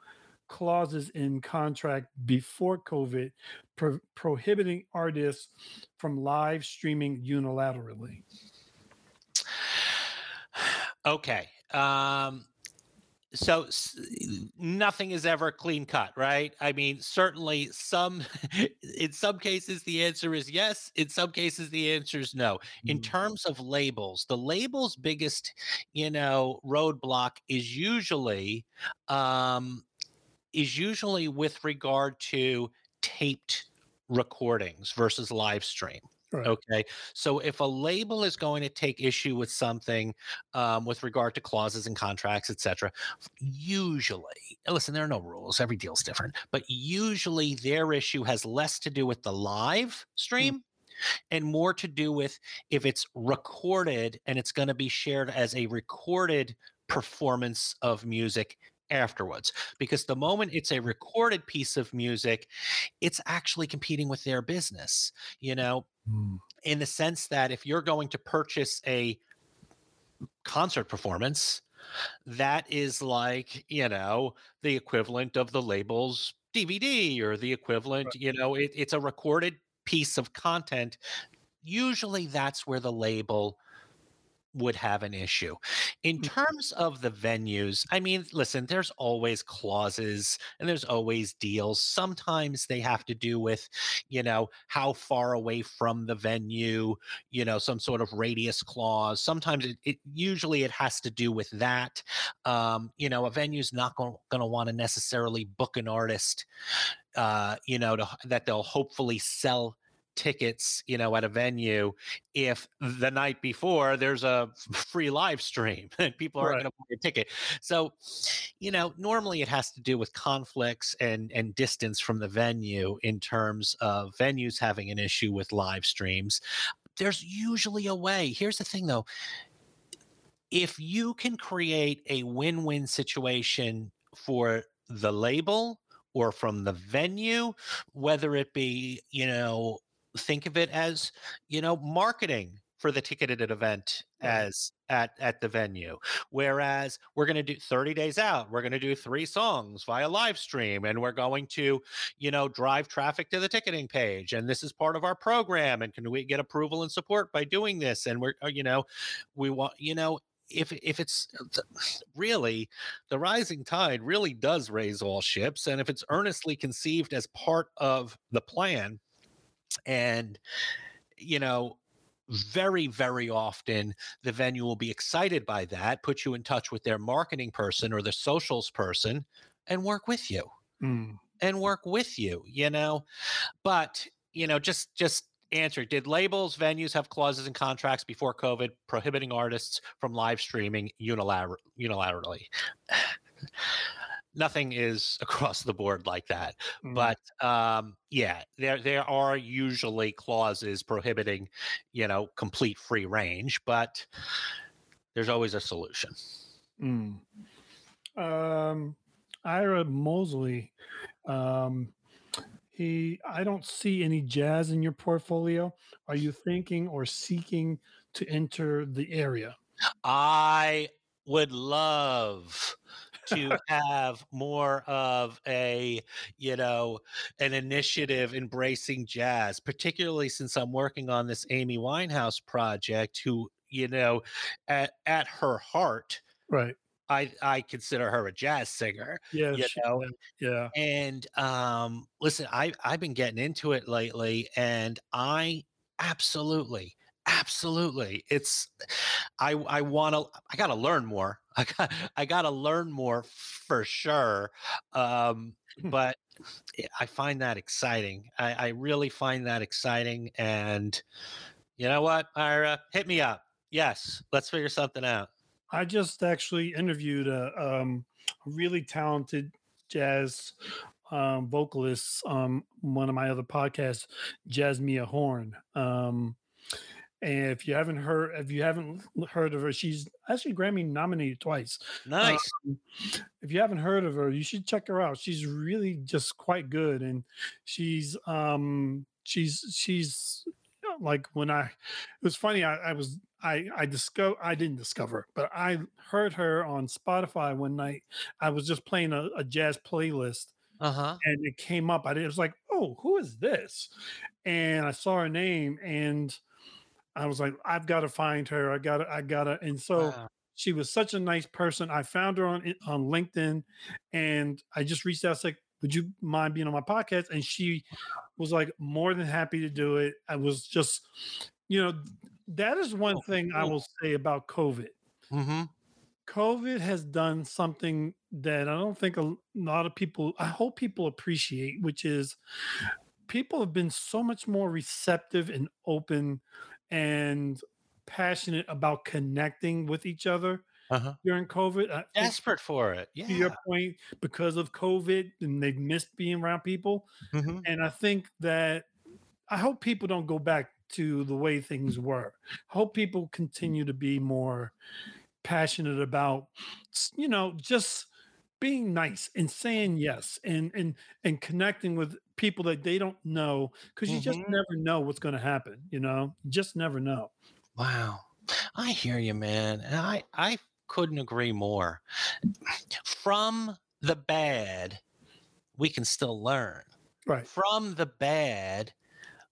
clauses in contract before COVID pro- prohibiting artists from live streaming unilaterally. Okay. Um, so s- nothing is ever clean cut right i mean certainly some in some cases the answer is yes in some cases the answer is no in Mm, terms of labels the label's biggest you know roadblock is usually um is usually with regard to taped recordings versus live stream Right. Okay. So if a label is going to take issue with something um, with regard to clauses and contracts, et cetera, usually, listen, there are no rules. Every deal's different, but usually their issue has less to do with the live Mm. stream and more to do with if it's recorded and it's going to be shared as a recorded performance of music afterwards because the moment it's a recorded piece of music it's actually competing with their business you know? Mm, in the sense that if you're going to purchase a concert performance, that is like, you know, the equivalent of the label's DVD or the equivalent, you know, it, it's a recorded piece of content. Usually that's where the label would have an issue. In Mm. terms of the venues, I mean, listen, there's always clauses and there's always deals. Sometimes they have to do with, you know, how far away from the venue, you know, some sort of radius clause. Sometimes it, it usually it has to do with that. Um, you know, a venue's not going to want to necessarily book an artist, uh, you know, to, that they'll hopefully sell tickets, you know, at a venue if the night before there's a free live stream and people aren't Right. going to buy a ticket. So, you know, normally it has to do with conflicts and and distance from the venue in terms of venues having an issue with live streams. There's usually a way. Here's the thing though. If you can create a win-win situation for the label or from the venue, whether it be, you know, think of it as, you know, marketing for the ticketed event as at at the venue. Whereas we're going to do 30 days out, we're going to do three songs via live stream and we're going to, you know, drive traffic to the ticketing page and this is part of our program and can we get approval and support by doing this? And we're uh, you know, we want, you know, if if it's uh, really the rising tide really does raise all ships and if it's earnestly conceived as part of the plan and you know very very often the venue will be excited by that put you in touch with their marketing person or the socials person and work with you mm. and work with you you know but you know just just answer did labels venues have clauses and contracts before covid prohibiting artists from live streaming unilater- unilaterally nothing is across the board like that Mm. but um yeah there there are usually clauses prohibiting you know complete free range but there's always a solution Mm. Um, Ira Mosley. Um, he. I don't see any jazz in your portfolio. Are you thinking or seeking to enter the area? i would love to have more of a you know an initiative embracing jazz particularly since i'm working on this amy winehouse project who you know at, at her heart Right. i i consider her a jazz singer Yeah. You know, yeah. and um listen i i've been getting into it lately and i absolutely absolutely it's i i want to i got to learn more i got i got to learn more for sure um but i find that exciting. I i really find that exciting and you know what ira? Hit me up. Yes let's figure something out. I just actually interviewed a, um, really talented jazz um, vocalist on one of my other podcasts, Jazzmeia Horn. Um, and if you haven't heard, if you haven't heard of her, she's actually Grammy nominated twice. nice Um, if you haven't heard of her, you should check her out. She's really just quite good, and she's um she's she's you know, like when I it was funny. I, I was I I discover I didn't discover, but I heard her on Spotify one night. I was just playing a, a jazz playlist, uh-huh and it came up. I did- it was like, oh, who is this? And I saw her name, and I was like, I've got to find her. I got to, I got to. And so Wow. She was such a nice person. I found her on on LinkedIn, and I just reached out, like, "Would you mind being on my podcast?" And she was like, more than happy to do it. I was just, you know, that is one Oh, thing I will say about COVID. hmm COVID has done something that I don't think a lot of people, I hope people appreciate, which is people have been so much more receptive and open and passionate about connecting with each other Uh-huh. during COVID. I Desperate for it. to your point, because of COVID and they've missed being around people. hmm And I think that I hope people don't go back to the way things were. I hope people continue to be more passionate about, you know, just being nice and saying yes and and and connecting with people that they don't know because you just hmm never know what's going to happen. You know, you just never know. Wow. I hear you, man. And I I couldn't agree more. From the bad, we can still learn. Right. From the bad,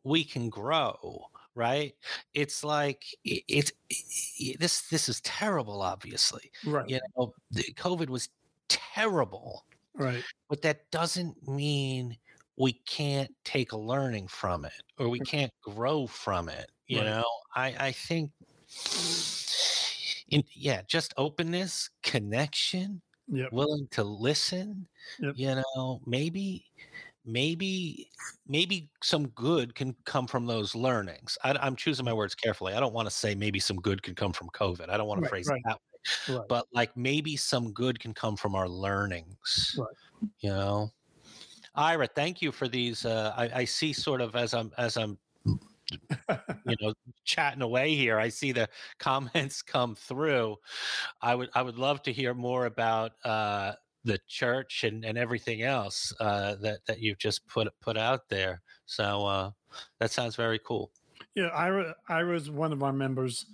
we can grow, right? It's like it's i- this this is terrible obviously. Right. You know, the COVID was terrible, Right. but that doesn't mean we can't take a learning from it or we can't grow from it, you Right. know? I I think in, yeah, just openness, connection, Yep. willing to listen Yep. you know maybe maybe maybe some good can come from those learnings I, i'm choosing my words carefully i don't want to say maybe some good can come from covid i don't want to Right. phrase Right. it that way but like maybe some good can come from our learnings Right. you know ira thank you for these uh i, I see sort of as i'm as i'm you know chatting away here i see the comments come through. I would i would love to hear more about uh the church and and everything else uh that that you've just put put out there. So uh that sounds very cool. Yeah, Ira Ira's one of our members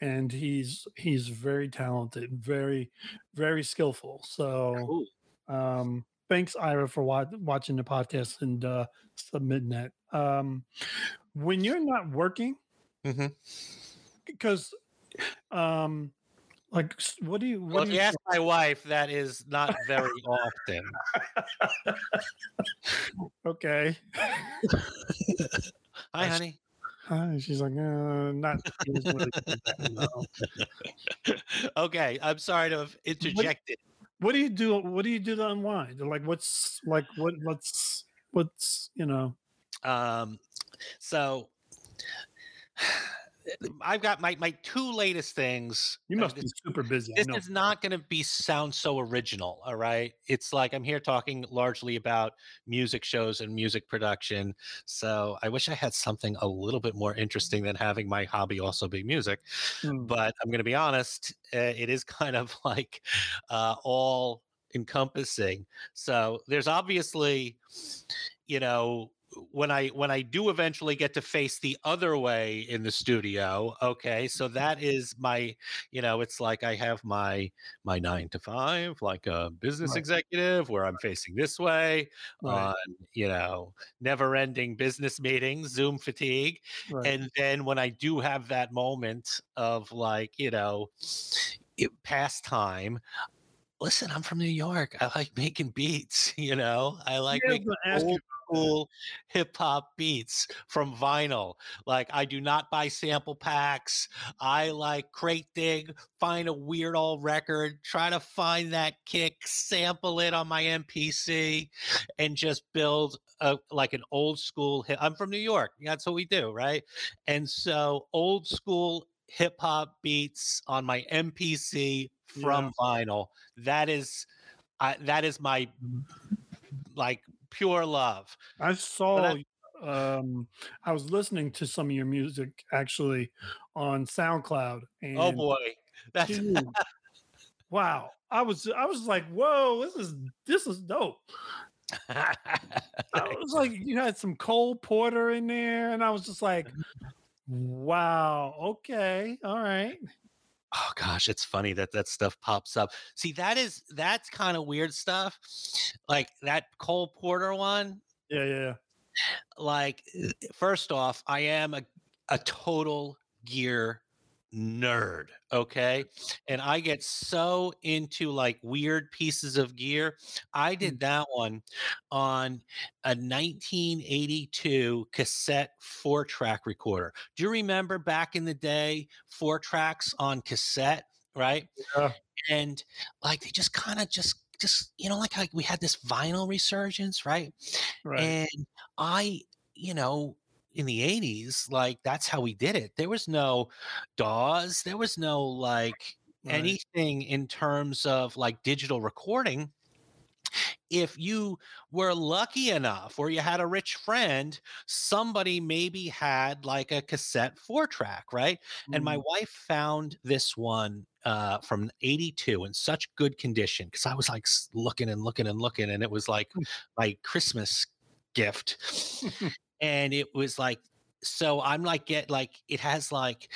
and he's he's very talented, very very skillful. So cool. um thanks Ira for wa- watching the podcast and uh submitting that. Um when you're not working because um like what do you well what do you you ask my wife that is not very often okay hi honey Hi, she's like uh, not it is what it is. No. okay i'm sorry to have interjected what do you do what do you do to unwind? Like what's like what what's what's you know? Um, so I've got my my two latest things. you uh, must be this super busy this is not going to be sound so original, all right? It's like I'm here talking largely about music shows and music production. So I wish I had something a little bit more interesting than having my hobby also be music. Mm, But I'm going to be honest, uh, it is kind of like uh, all encompassing. So there's obviously, you know, when I when I do eventually get to face the other way in the studio, okay, so mm-hmm. that is my, you know, it's like I have my my nine to five, like a business Right. executive, where I'm facing this way right. on, you know, never ending business meetings, Zoom fatigue, right. and then when I do have that moment of like, you know, pastime, listen, I'm from New York. I like making beats, you know, I like yeah, making old school hip hop beats from vinyl. Like, I do not buy sample packs. I like crate dig, find a weird old record, try to find that kick, sample it on my MPC, and just build a, like an old school hip. I'm from New York. That's what we do, right? And so, old school hip hop beats on my MPC yeah from vinyl. That is, I, that is my like pure love. i saw I, um i was listening to some of your music actually on soundcloud oh boy, that's dude wow i was i was like whoa this is this is dope I was like, you had some Cole Porter in there, and I was just like, wow, okay, all right. Oh gosh, it's funny that that stuff pops up. See, that is that's kind of weird stuff. Like that Cole Porter one. Yeah, yeah, yeah. Like, uh, first off, I am a a total gear nerd okay and i get so into like weird pieces of gear i Mm. did that one on a 1982 cassette four track recorder do you remember back in the day four tracks on cassette right Yeah. and like they just kind of just just you know like like we had this vinyl resurgence right Right. and I, you know, in the 80s, like that's how we did it. There was no DAWs, there was no like right. anything in terms of like digital recording. If you were lucky enough or you had a rich friend, somebody maybe had like a cassette four track, right? And my Mm. wife found this one uh, from 82 in such good condition because I was like looking and looking and looking, and it was like Mm. my Christmas gift. and it was like, so I'm like, get like, it has like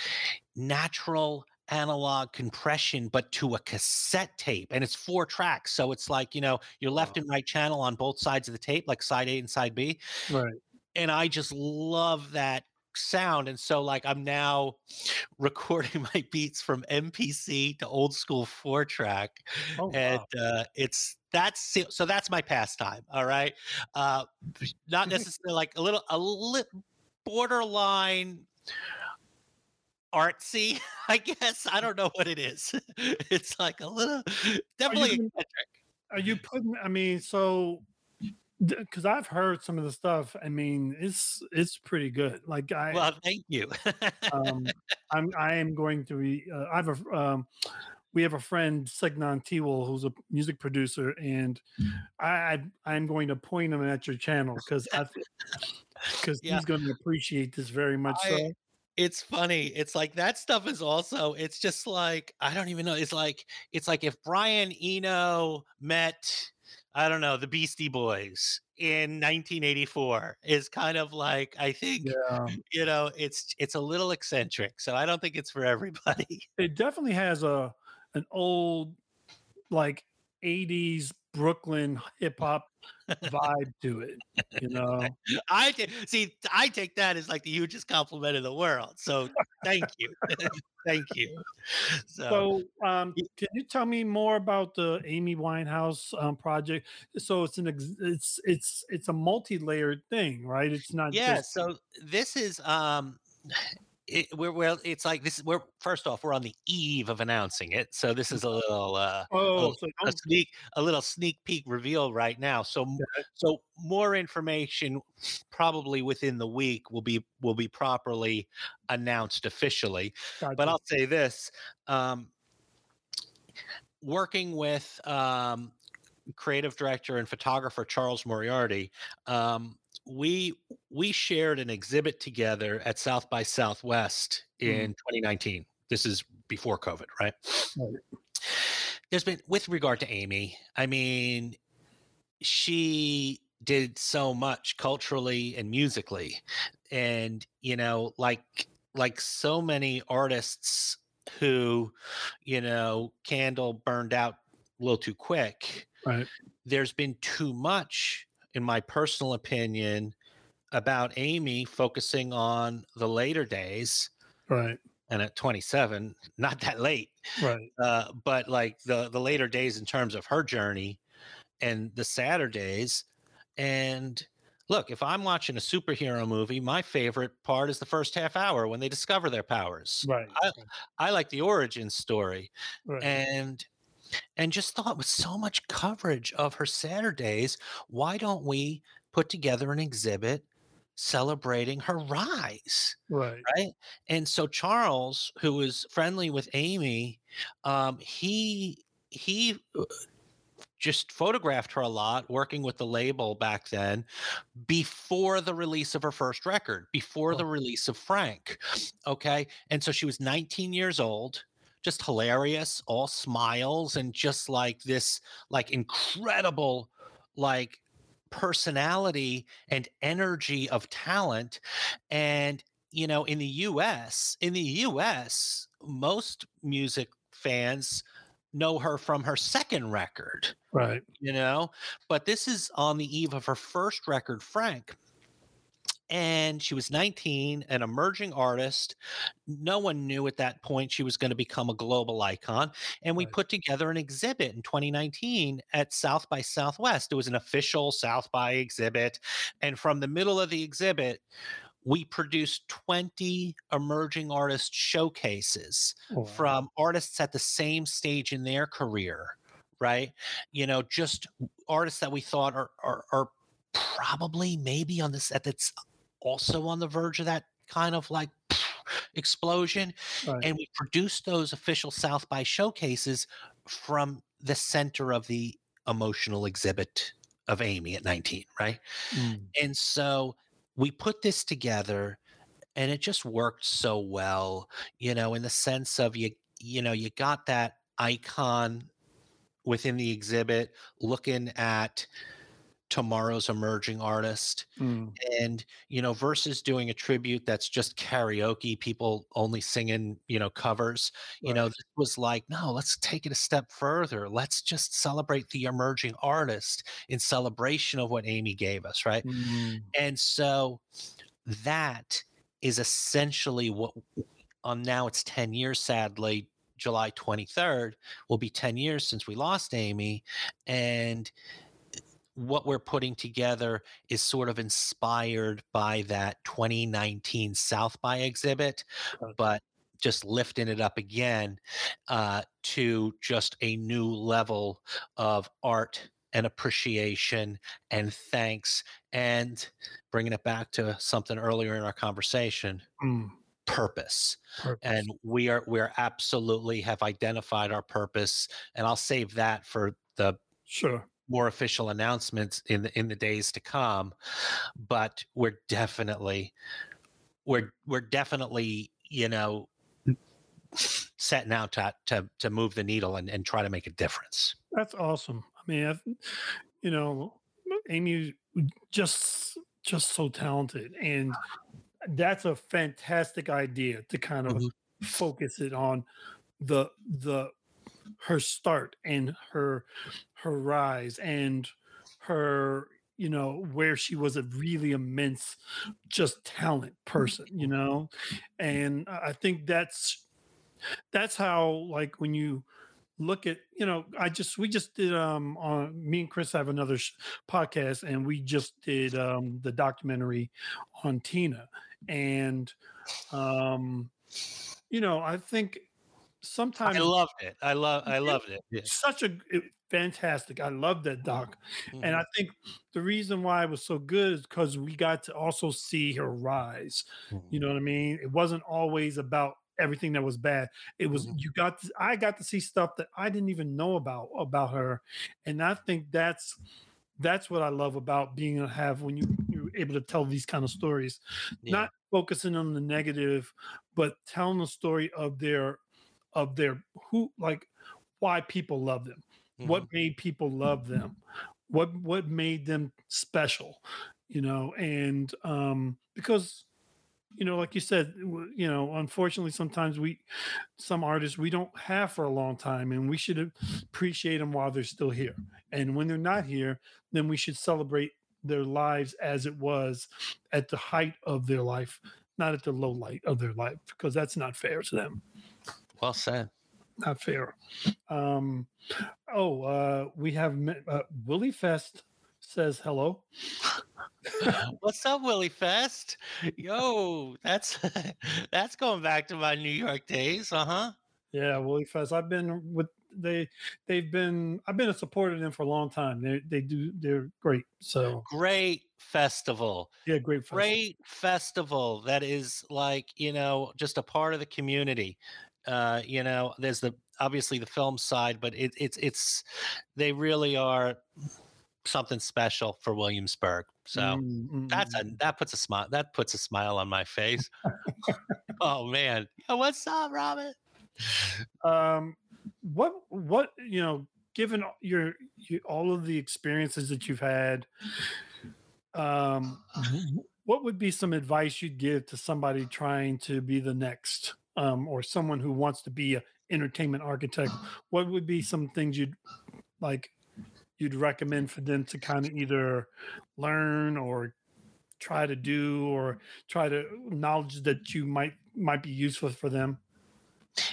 natural analog compression, but to a cassette tape, and it's four tracks. So it's like, you know, your left Wow. and right channel on both sides of the tape, like side A and side B Right. and I just love that sound. And so, like, I'm now recording my beats from MPC to old school four track, Oh and wow. uh, it's that's so that's my pastime. All right, uh, not necessarily like a little a little borderline artsy, I guess. I don't know what it is. it's like a little Are you definitely eccentric. are you putting? I mean, so because I've heard some of the stuff. I mean, it's it's pretty good. Like I, Well, thank you. um, I'm I am going to be. Uh, I have a um, we have a friend Signon Tewell who's a music producer, and mm-hmm. I, I I'm going to point him at your channel because because Yeah. he's going to appreciate this very much. I- so it's funny. It's like that stuff is also, it's just like, I don't even know. It's like, it's like if Brian Eno met, I don't know, the Beastie Boys in 1984 is kind of like, I think, yeah, you know, it's, it's a little eccentric. So I don't think it's for everybody. it definitely has a an old like 80s Brooklyn hip hop vibe to it. You know, I see, I take that as like the hugest compliment in the world. So thank you. thank you. So, So, um, can you tell me more about the Amy Winehouse um, project? So it's an ex- it's it's it's a multi-layered thing, right? It's not yeah just so this is um it, we're well it's like this we're first off we're on the eve of announcing it so this is a little uh oh, a, so a sneak a little sneak peek reveal right now. So so more information probably within the week will be will be properly announced officially. But. I'll say this: um, working with um, creative director and photographer Charles Moriarty, um, we we shared an exhibit together at South by Southwest mm-hmm. in 2019. This is before COVID, right? Right. There's been with regard to Amy. I mean, she did so much culturally and musically, and you know, like like so many artists who, you know, candle burned out a little too quick. right, There's been too much, in my personal opinion, about Amy focusing on the later days. right, And at 27, not that late, right, uh, but like the the later days in terms of her journey and the Saturdays. And look, if I'm watching a superhero movie, my favorite part is the first half hour when they discover their powers. right, I, I like the origin story right. and and just thought with so much coverage of her Saturdays, why don't we put together an exhibit celebrating her rise? right. right and so charles who was friendly with amy um he he uh, just photographed her a lot working with the label back then before the release of her first record before Oh. the release of frank okay and so she was 19 years old just hilarious all smiles and just like this like incredible like personality and energy of talent. And you know in the US in the US most music fans know her from her second record Right. you know? But this is on the eve of her first record frank and she was 19, an emerging artist. No one knew at that point she was going to become a global icon. And we Right. put together an exhibit in 2019 at South by Southwest. It was an official South by exhibit. And from the middle of the exhibit, we produced 20 emerging artist showcases Oh, wow. from artists at the same stage in their career, right? You know, just artists that we thought are are, are probably maybe on this at that's also on the verge of that kind of like explosion. Right. And we produced those official South by showcases from the center of the emotional exhibit of Amy at 19, right? Mm. And so we put this together and it just worked so well, you know, in the sense of you, you know, you got that icon within the exhibit looking at tomorrow's emerging artist Mm. and you know versus doing a tribute that's just karaoke people only singing you know covers you know Right. this was like no let's take it a step further let's just celebrate the emerging artist in celebration of what amy gave us right Mm. and so that is essentially what um now it's 10 years sadly july 23rd will be 10 years since we lost amy and what we're putting together is sort of inspired by that 2019 south by exhibit but just lifting it up again uh, to just a new level of art and appreciation and thanks and bringing it back to something earlier in our conversation Mm. purpose Purpose. and we are we're absolutely have identified our purpose and i'll save that for the Sure. More official announcements in the in the days to come but we're definitely we're we're definitely you know setting out to to, to move the needle and, and try to make a difference That's awesome. I mean, I, you know, Amy just just so talented, and that's a fantastic idea to kind of Mhm. focus it on the the her start and her her rise and her you know where she was a really immense just talent person you know? And i think that's that's how like when you look at you know i just we just did um on me and chris have another sh- podcast and we just did um the documentary on tina and um you know i think sometimes i loved it i love i loved it yeah. such a it- fantastic i love that doc and Mhm. I think the reason why it was so good is because we got to also see her rise. You know what I mean? It wasn't always about everything that was bad. It was Mhm. you got to, I got to see stuff that I didn't even know about about her, and I think that's that's what I love about being a have when you you're able to tell these kind of stories, Yeah. not focusing on the negative, but telling the story of their of their who like why people love them. Mhm. what made people love them? What what made them special you know? And um because you know like you said you know unfortunately sometimes we some artists we don't have for a long time and we should appreciate them while they're still here. And when they're not here then we should celebrate their lives as it was at the height of their life not at the low light of their life because that's not fair to them well said not fair. Um, oh, uh, we have uh, Willifest says hello. What's up, Willifest? Yo, that's that's going back to my New York days, uh huh. Yeah, Willifest. I've been with they. They've been. I've been a supporter of them for a long time. They they do. They're great. So Great festival, yeah, great. festival. great festival that is like you know just a part of the community. Uh, you know, there's the obviously the film side, but it, it's it's they really are something special for Williamsburg. So. Mm, mm, That's mm, a that puts a smile that puts a smile on my face. oh man. Yo, what's up, Robin? mm. Um, what what you know? Given all your, your all of the experiences that you've had, um, what would be some advice you'd give to somebody trying to be the next, um, or someone who wants to be an entertainment architect? What would be some things you'd like? You'd recommend for them to kind of either learn or try to do or try to knowledge that you might might be useful for them?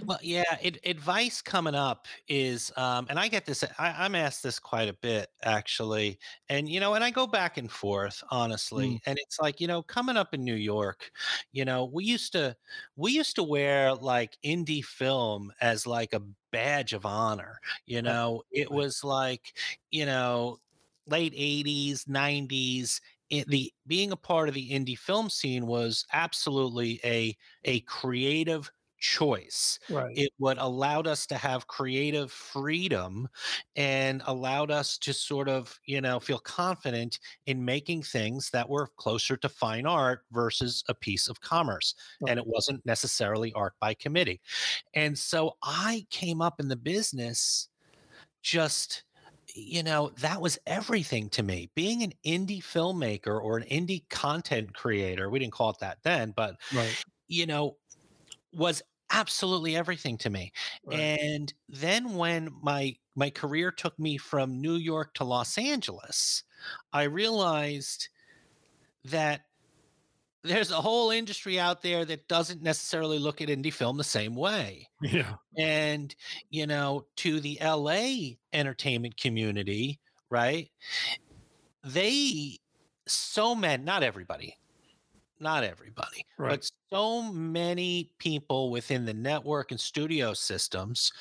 Well, yeah, it, advice coming up is, um, and I get this, I, I'm asked this quite a bit actually. And, you know, and I go back and forth, honestly. Mm, And it's like, you know, coming up in New York, you know, we used to, we used to wear like indie film as like a badge of honor. You know, it was like, you know, late 80s, 90s. It, the being a part of the indie film scene was absolutely a a creative choice. Right. It what allowed us to have creative freedom and allowed us to sort of, you know, feel confident in making things that were closer to fine art versus a piece of commerce. And it wasn't necessarily art by committee. And so I came up in the business just you know, that was everything to me. Being an indie filmmaker or an indie content creator, we didn't call it that then, but Right. you know, was absolutely everything to me. Right. And then when my my career took me from New York to Los Angeles, I realized that there's a whole industry out there that doesn't necessarily look at indie film the same way. Yeah. And, you know, to the LA entertainment community, right? They so many, not everybody, not everybody, Right. but so many people within the network and studio systems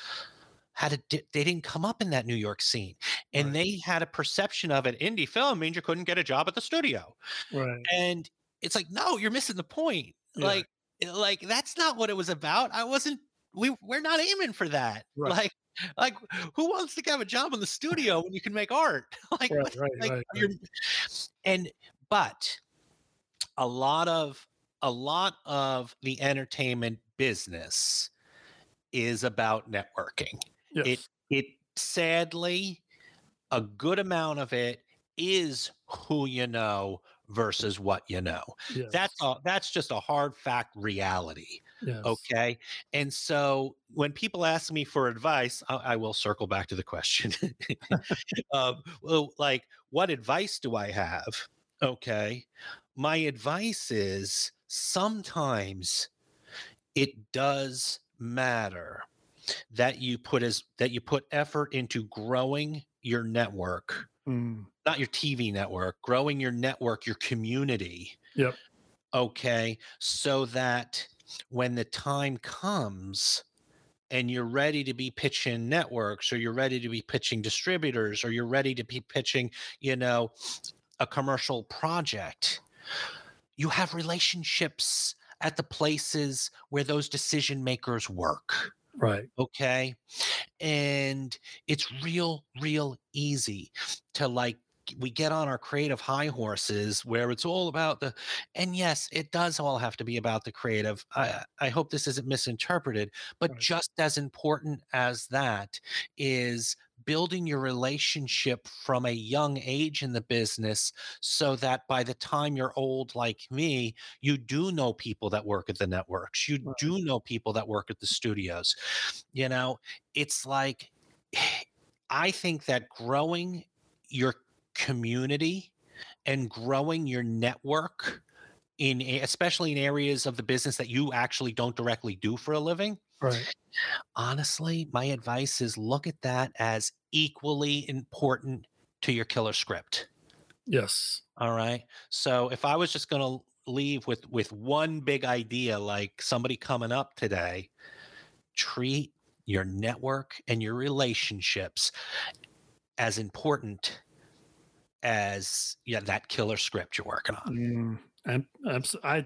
had a, they didn't come up in that New York scene, and Right. they had a perception of an Indie film means you couldn't get a job at the studio, Right. and it's like, no, you're missing the point. Yeah. Like, eh, like that's not what it was about. I wasn't. We we're not aiming for that. Right. Like, like who wants to have a job in the studio when you can make art? like, Right. like. Right. and but a lot of a lot of the entertainment business is about networking. It Yes. it sadly a good amount of it is who you know versus what you know. That's Yes. a that's just a hard fact reality. Yes. Okay. And so when people ask me for advice, I, I will circle back to the question. um, well, like, what advice do I have? Okay. My advice is sometimes it does matter that you put as that you put effort into growing your network Mm. not your tv network growing your network your community Yep. okay so that when the time comes and you're ready to be pitching networks or you're ready to be pitching distributors or you're ready to be pitching you know a commercial project you have relationships at the places where those decision makers work Right. okay and it's real real easy to like we get on our creative high horses where it's all about the and yes it does all have to be about the creative i i hope this isn't misinterpreted but Right. just as important as that is building your relationship from a young age in the business so that by the time you're old like me you do know people that work at the networks you Right. do know people that work at the studios you know, it's like I think that growing your community and growing your network in especially in areas of the business that you actually don't directly do for a living, Right. honestly, my advice is look at that as equally important to your killer script. Yes. All right. So if I was just going to leave with with one big idea like somebody coming up today, treat your network and your relationships as important as yeah that killer script you're working on. Mm. And abs- I,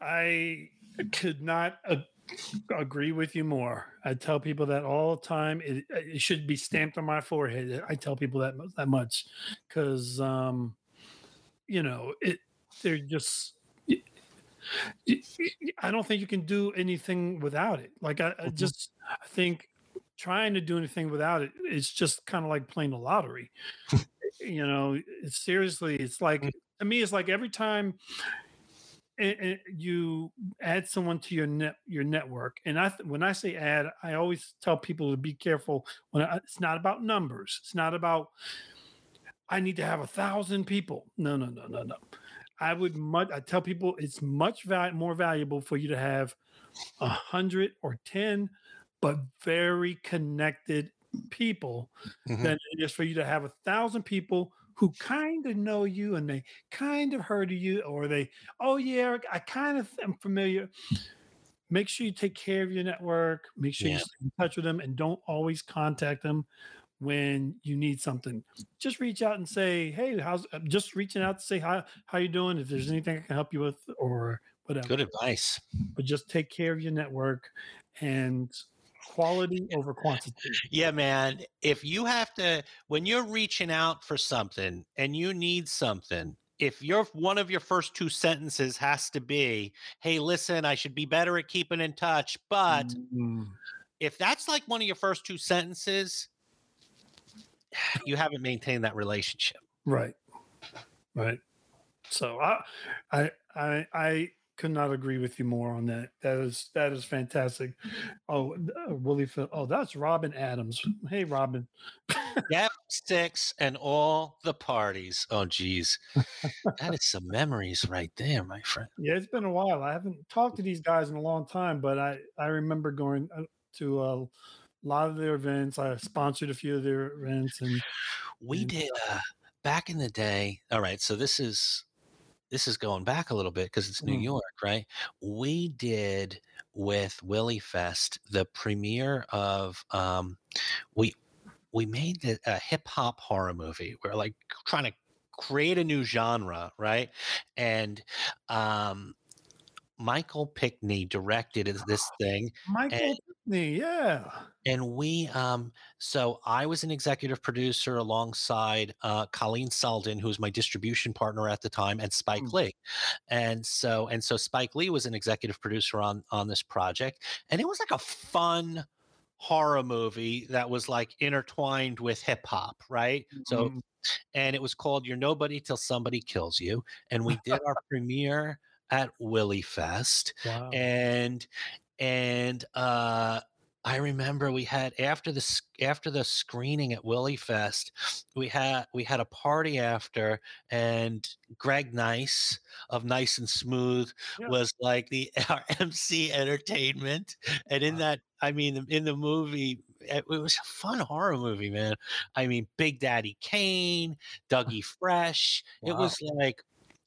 I could not ag- agree with you more. I tell people that all the time. It, it should be stamped on my forehead. I tell people that that much because, um, you know, it. They're just. I don't think you can do anything without it. Like I, I Mhm. just I think trying to do anything without it is just kind of like playing the lottery. You know, it's seriously, it's like Mm, to me, it's like every time and, and you add someone to your net your network and i th- when i say add i always tell people to be careful when I, it's not about numbers it's not about i need to have a thousand people no no no no no I would much. I tell people it's much val- more valuable for you to have a hundred or ten, but very connected people Mhm. than it is for you to have a thousand people who kind of know you and they kind of heard of you, or they, oh yeah, I kind of am familiar. Make sure you take care of your network. Make sure you Yeah. stay in touch with them, and don't always contact them when you need something. Just reach out and say, "Hey, how's?" uh, Just reaching out to say how how you doing. If there's anything I can help you with, or whatever. Good advice. But just take care of your network and quality over quantity. Yeah, man. If you have to, when you're reaching out for something and you need something, if your one of your first two sentences has to be, "Hey, listen, I should be better at keeping in touch," but Mm, if that's like one of your first two sentences, you haven't maintained that relationship. right, right. So I, I, I, I could not agree with you more on that. That is that is fantastic. Oh, uh, Willie, Phil- oh, that's Robin Adams. Hey, Robin. F six and all the parties. Oh, geez, that is some memories right there, my friend. Yeah, it's been a while. I haven't talked to these guys in a long time, but I I remember going uh, to a lot of their events. I sponsored a few of their events, and We And, did uh, back in the day. All right, so this is this is going back a little bit because it's New Mm. York, right? We did with Willifest the premiere of um, we we made the, a hip hop horror movie. We're like trying to create a new genre, right? And um, Michael Pinckney directed this thing, Michael yeah, and we um so i was an executive producer alongside uh colleen selden who was my distribution partner at the time and spike Mm. lee and so and so spike lee was an executive producer on on this project and it was like a fun horror movie that was like intertwined with hip hop right so Mhm. and it was called You're Nobody Till Somebody Kills You. And we did our premiere at Willifest. wow, And and uh I remember we had after the after the screening at Willifest, we had we had a party after, and Greg Nice of Nice and Smooth Yeah. was like the our MC entertainment, and in Wow. that I mean in the movie it, it was a fun horror movie, man. I mean Big Daddy Kane, Dougie Fresh, it was like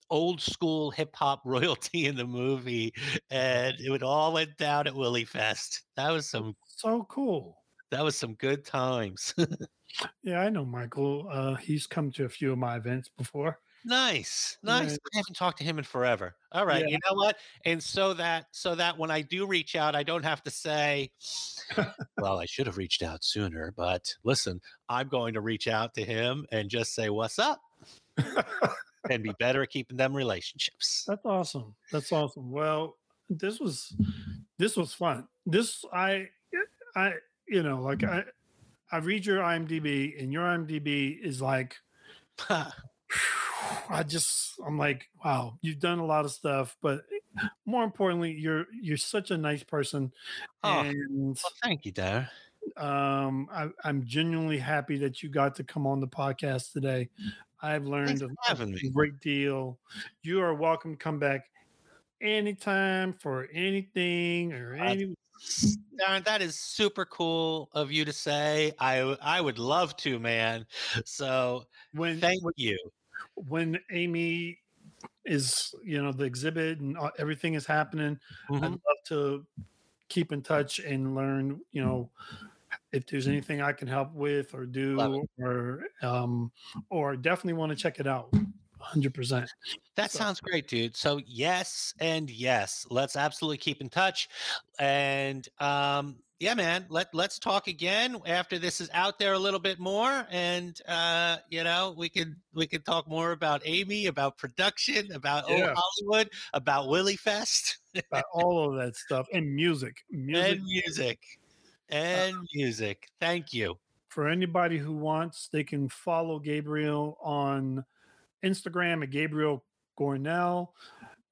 old school hip hop royalty in the movie, and it would all went down at Willifest. That was some so cool. that was some good times. Yeah, I know Michael. Uh, he's come to a few of my events before. nice, nice. Yeah. I haven't talked to him in forever. All right, Yeah. you know what? And so that so that when I do reach out, I don't have to say, "Well, I should have reached out sooner." But listen, I'm going to reach out to him and just say, "What's up?" And be better at keeping them relationships. That's awesome. That's awesome. Well, this was this was fun. This I I you know like I I read your IMDb and your IMDb is like I just I'm like wow you've done a lot of stuff, but more importantly you're you're such a nice person, Oh, and well, thank you, Darren. Um I, I'm genuinely happy that you got to come on the podcast today. I've learned a, great deal. You are welcome to come back anytime for anything or Uh, any. Darren, that is super cool of you to say. I I would love to, man. So When thank you. when Amy is you know the exhibit and uh, everything is happening, I'd Mhm. love to keep in touch and learn. You know. If there's anything I can help with or do, or um, or definitely want to check it out, hundred percent. That So- sounds great, dude. So yes and yes, let's absolutely keep in touch. And um, yeah, man, let let's talk again after this is out there a little bit more, and uh, you know we could we could talk more about Amy, about production, about Yeah. old Hollywood, about Willifest, About all of that stuff and music, music and music, and music. Thank you. for anybody who wants, they can follow Gabriel on Instagram at Gabriel Gornell.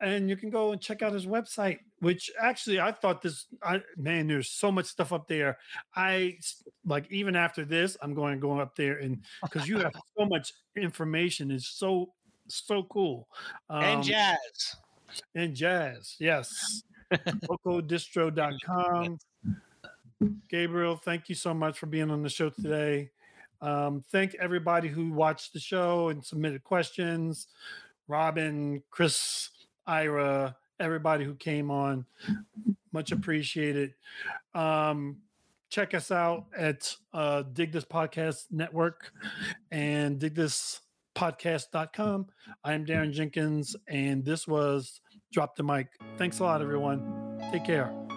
And you can go and check out his website, which actually I thought this, I man, there's so much stuff up there. I like even after this, I'm going to go up there and because you have so much information, it's so So cool. Um, and jazz. And jazz. Yes. locodistro.com. Gabriel, thank you so much for being on the show today. Um, thank everybody who watched the show and submitted questions. Robin, Chris, Ira, everybody who came on, much appreciated. Um, check us out at uh, Dig This Podcast Network and digthispodcast.com. I'm Darren Jenkins, and this was Drop the Mic. Thanks a lot, everyone. Take care.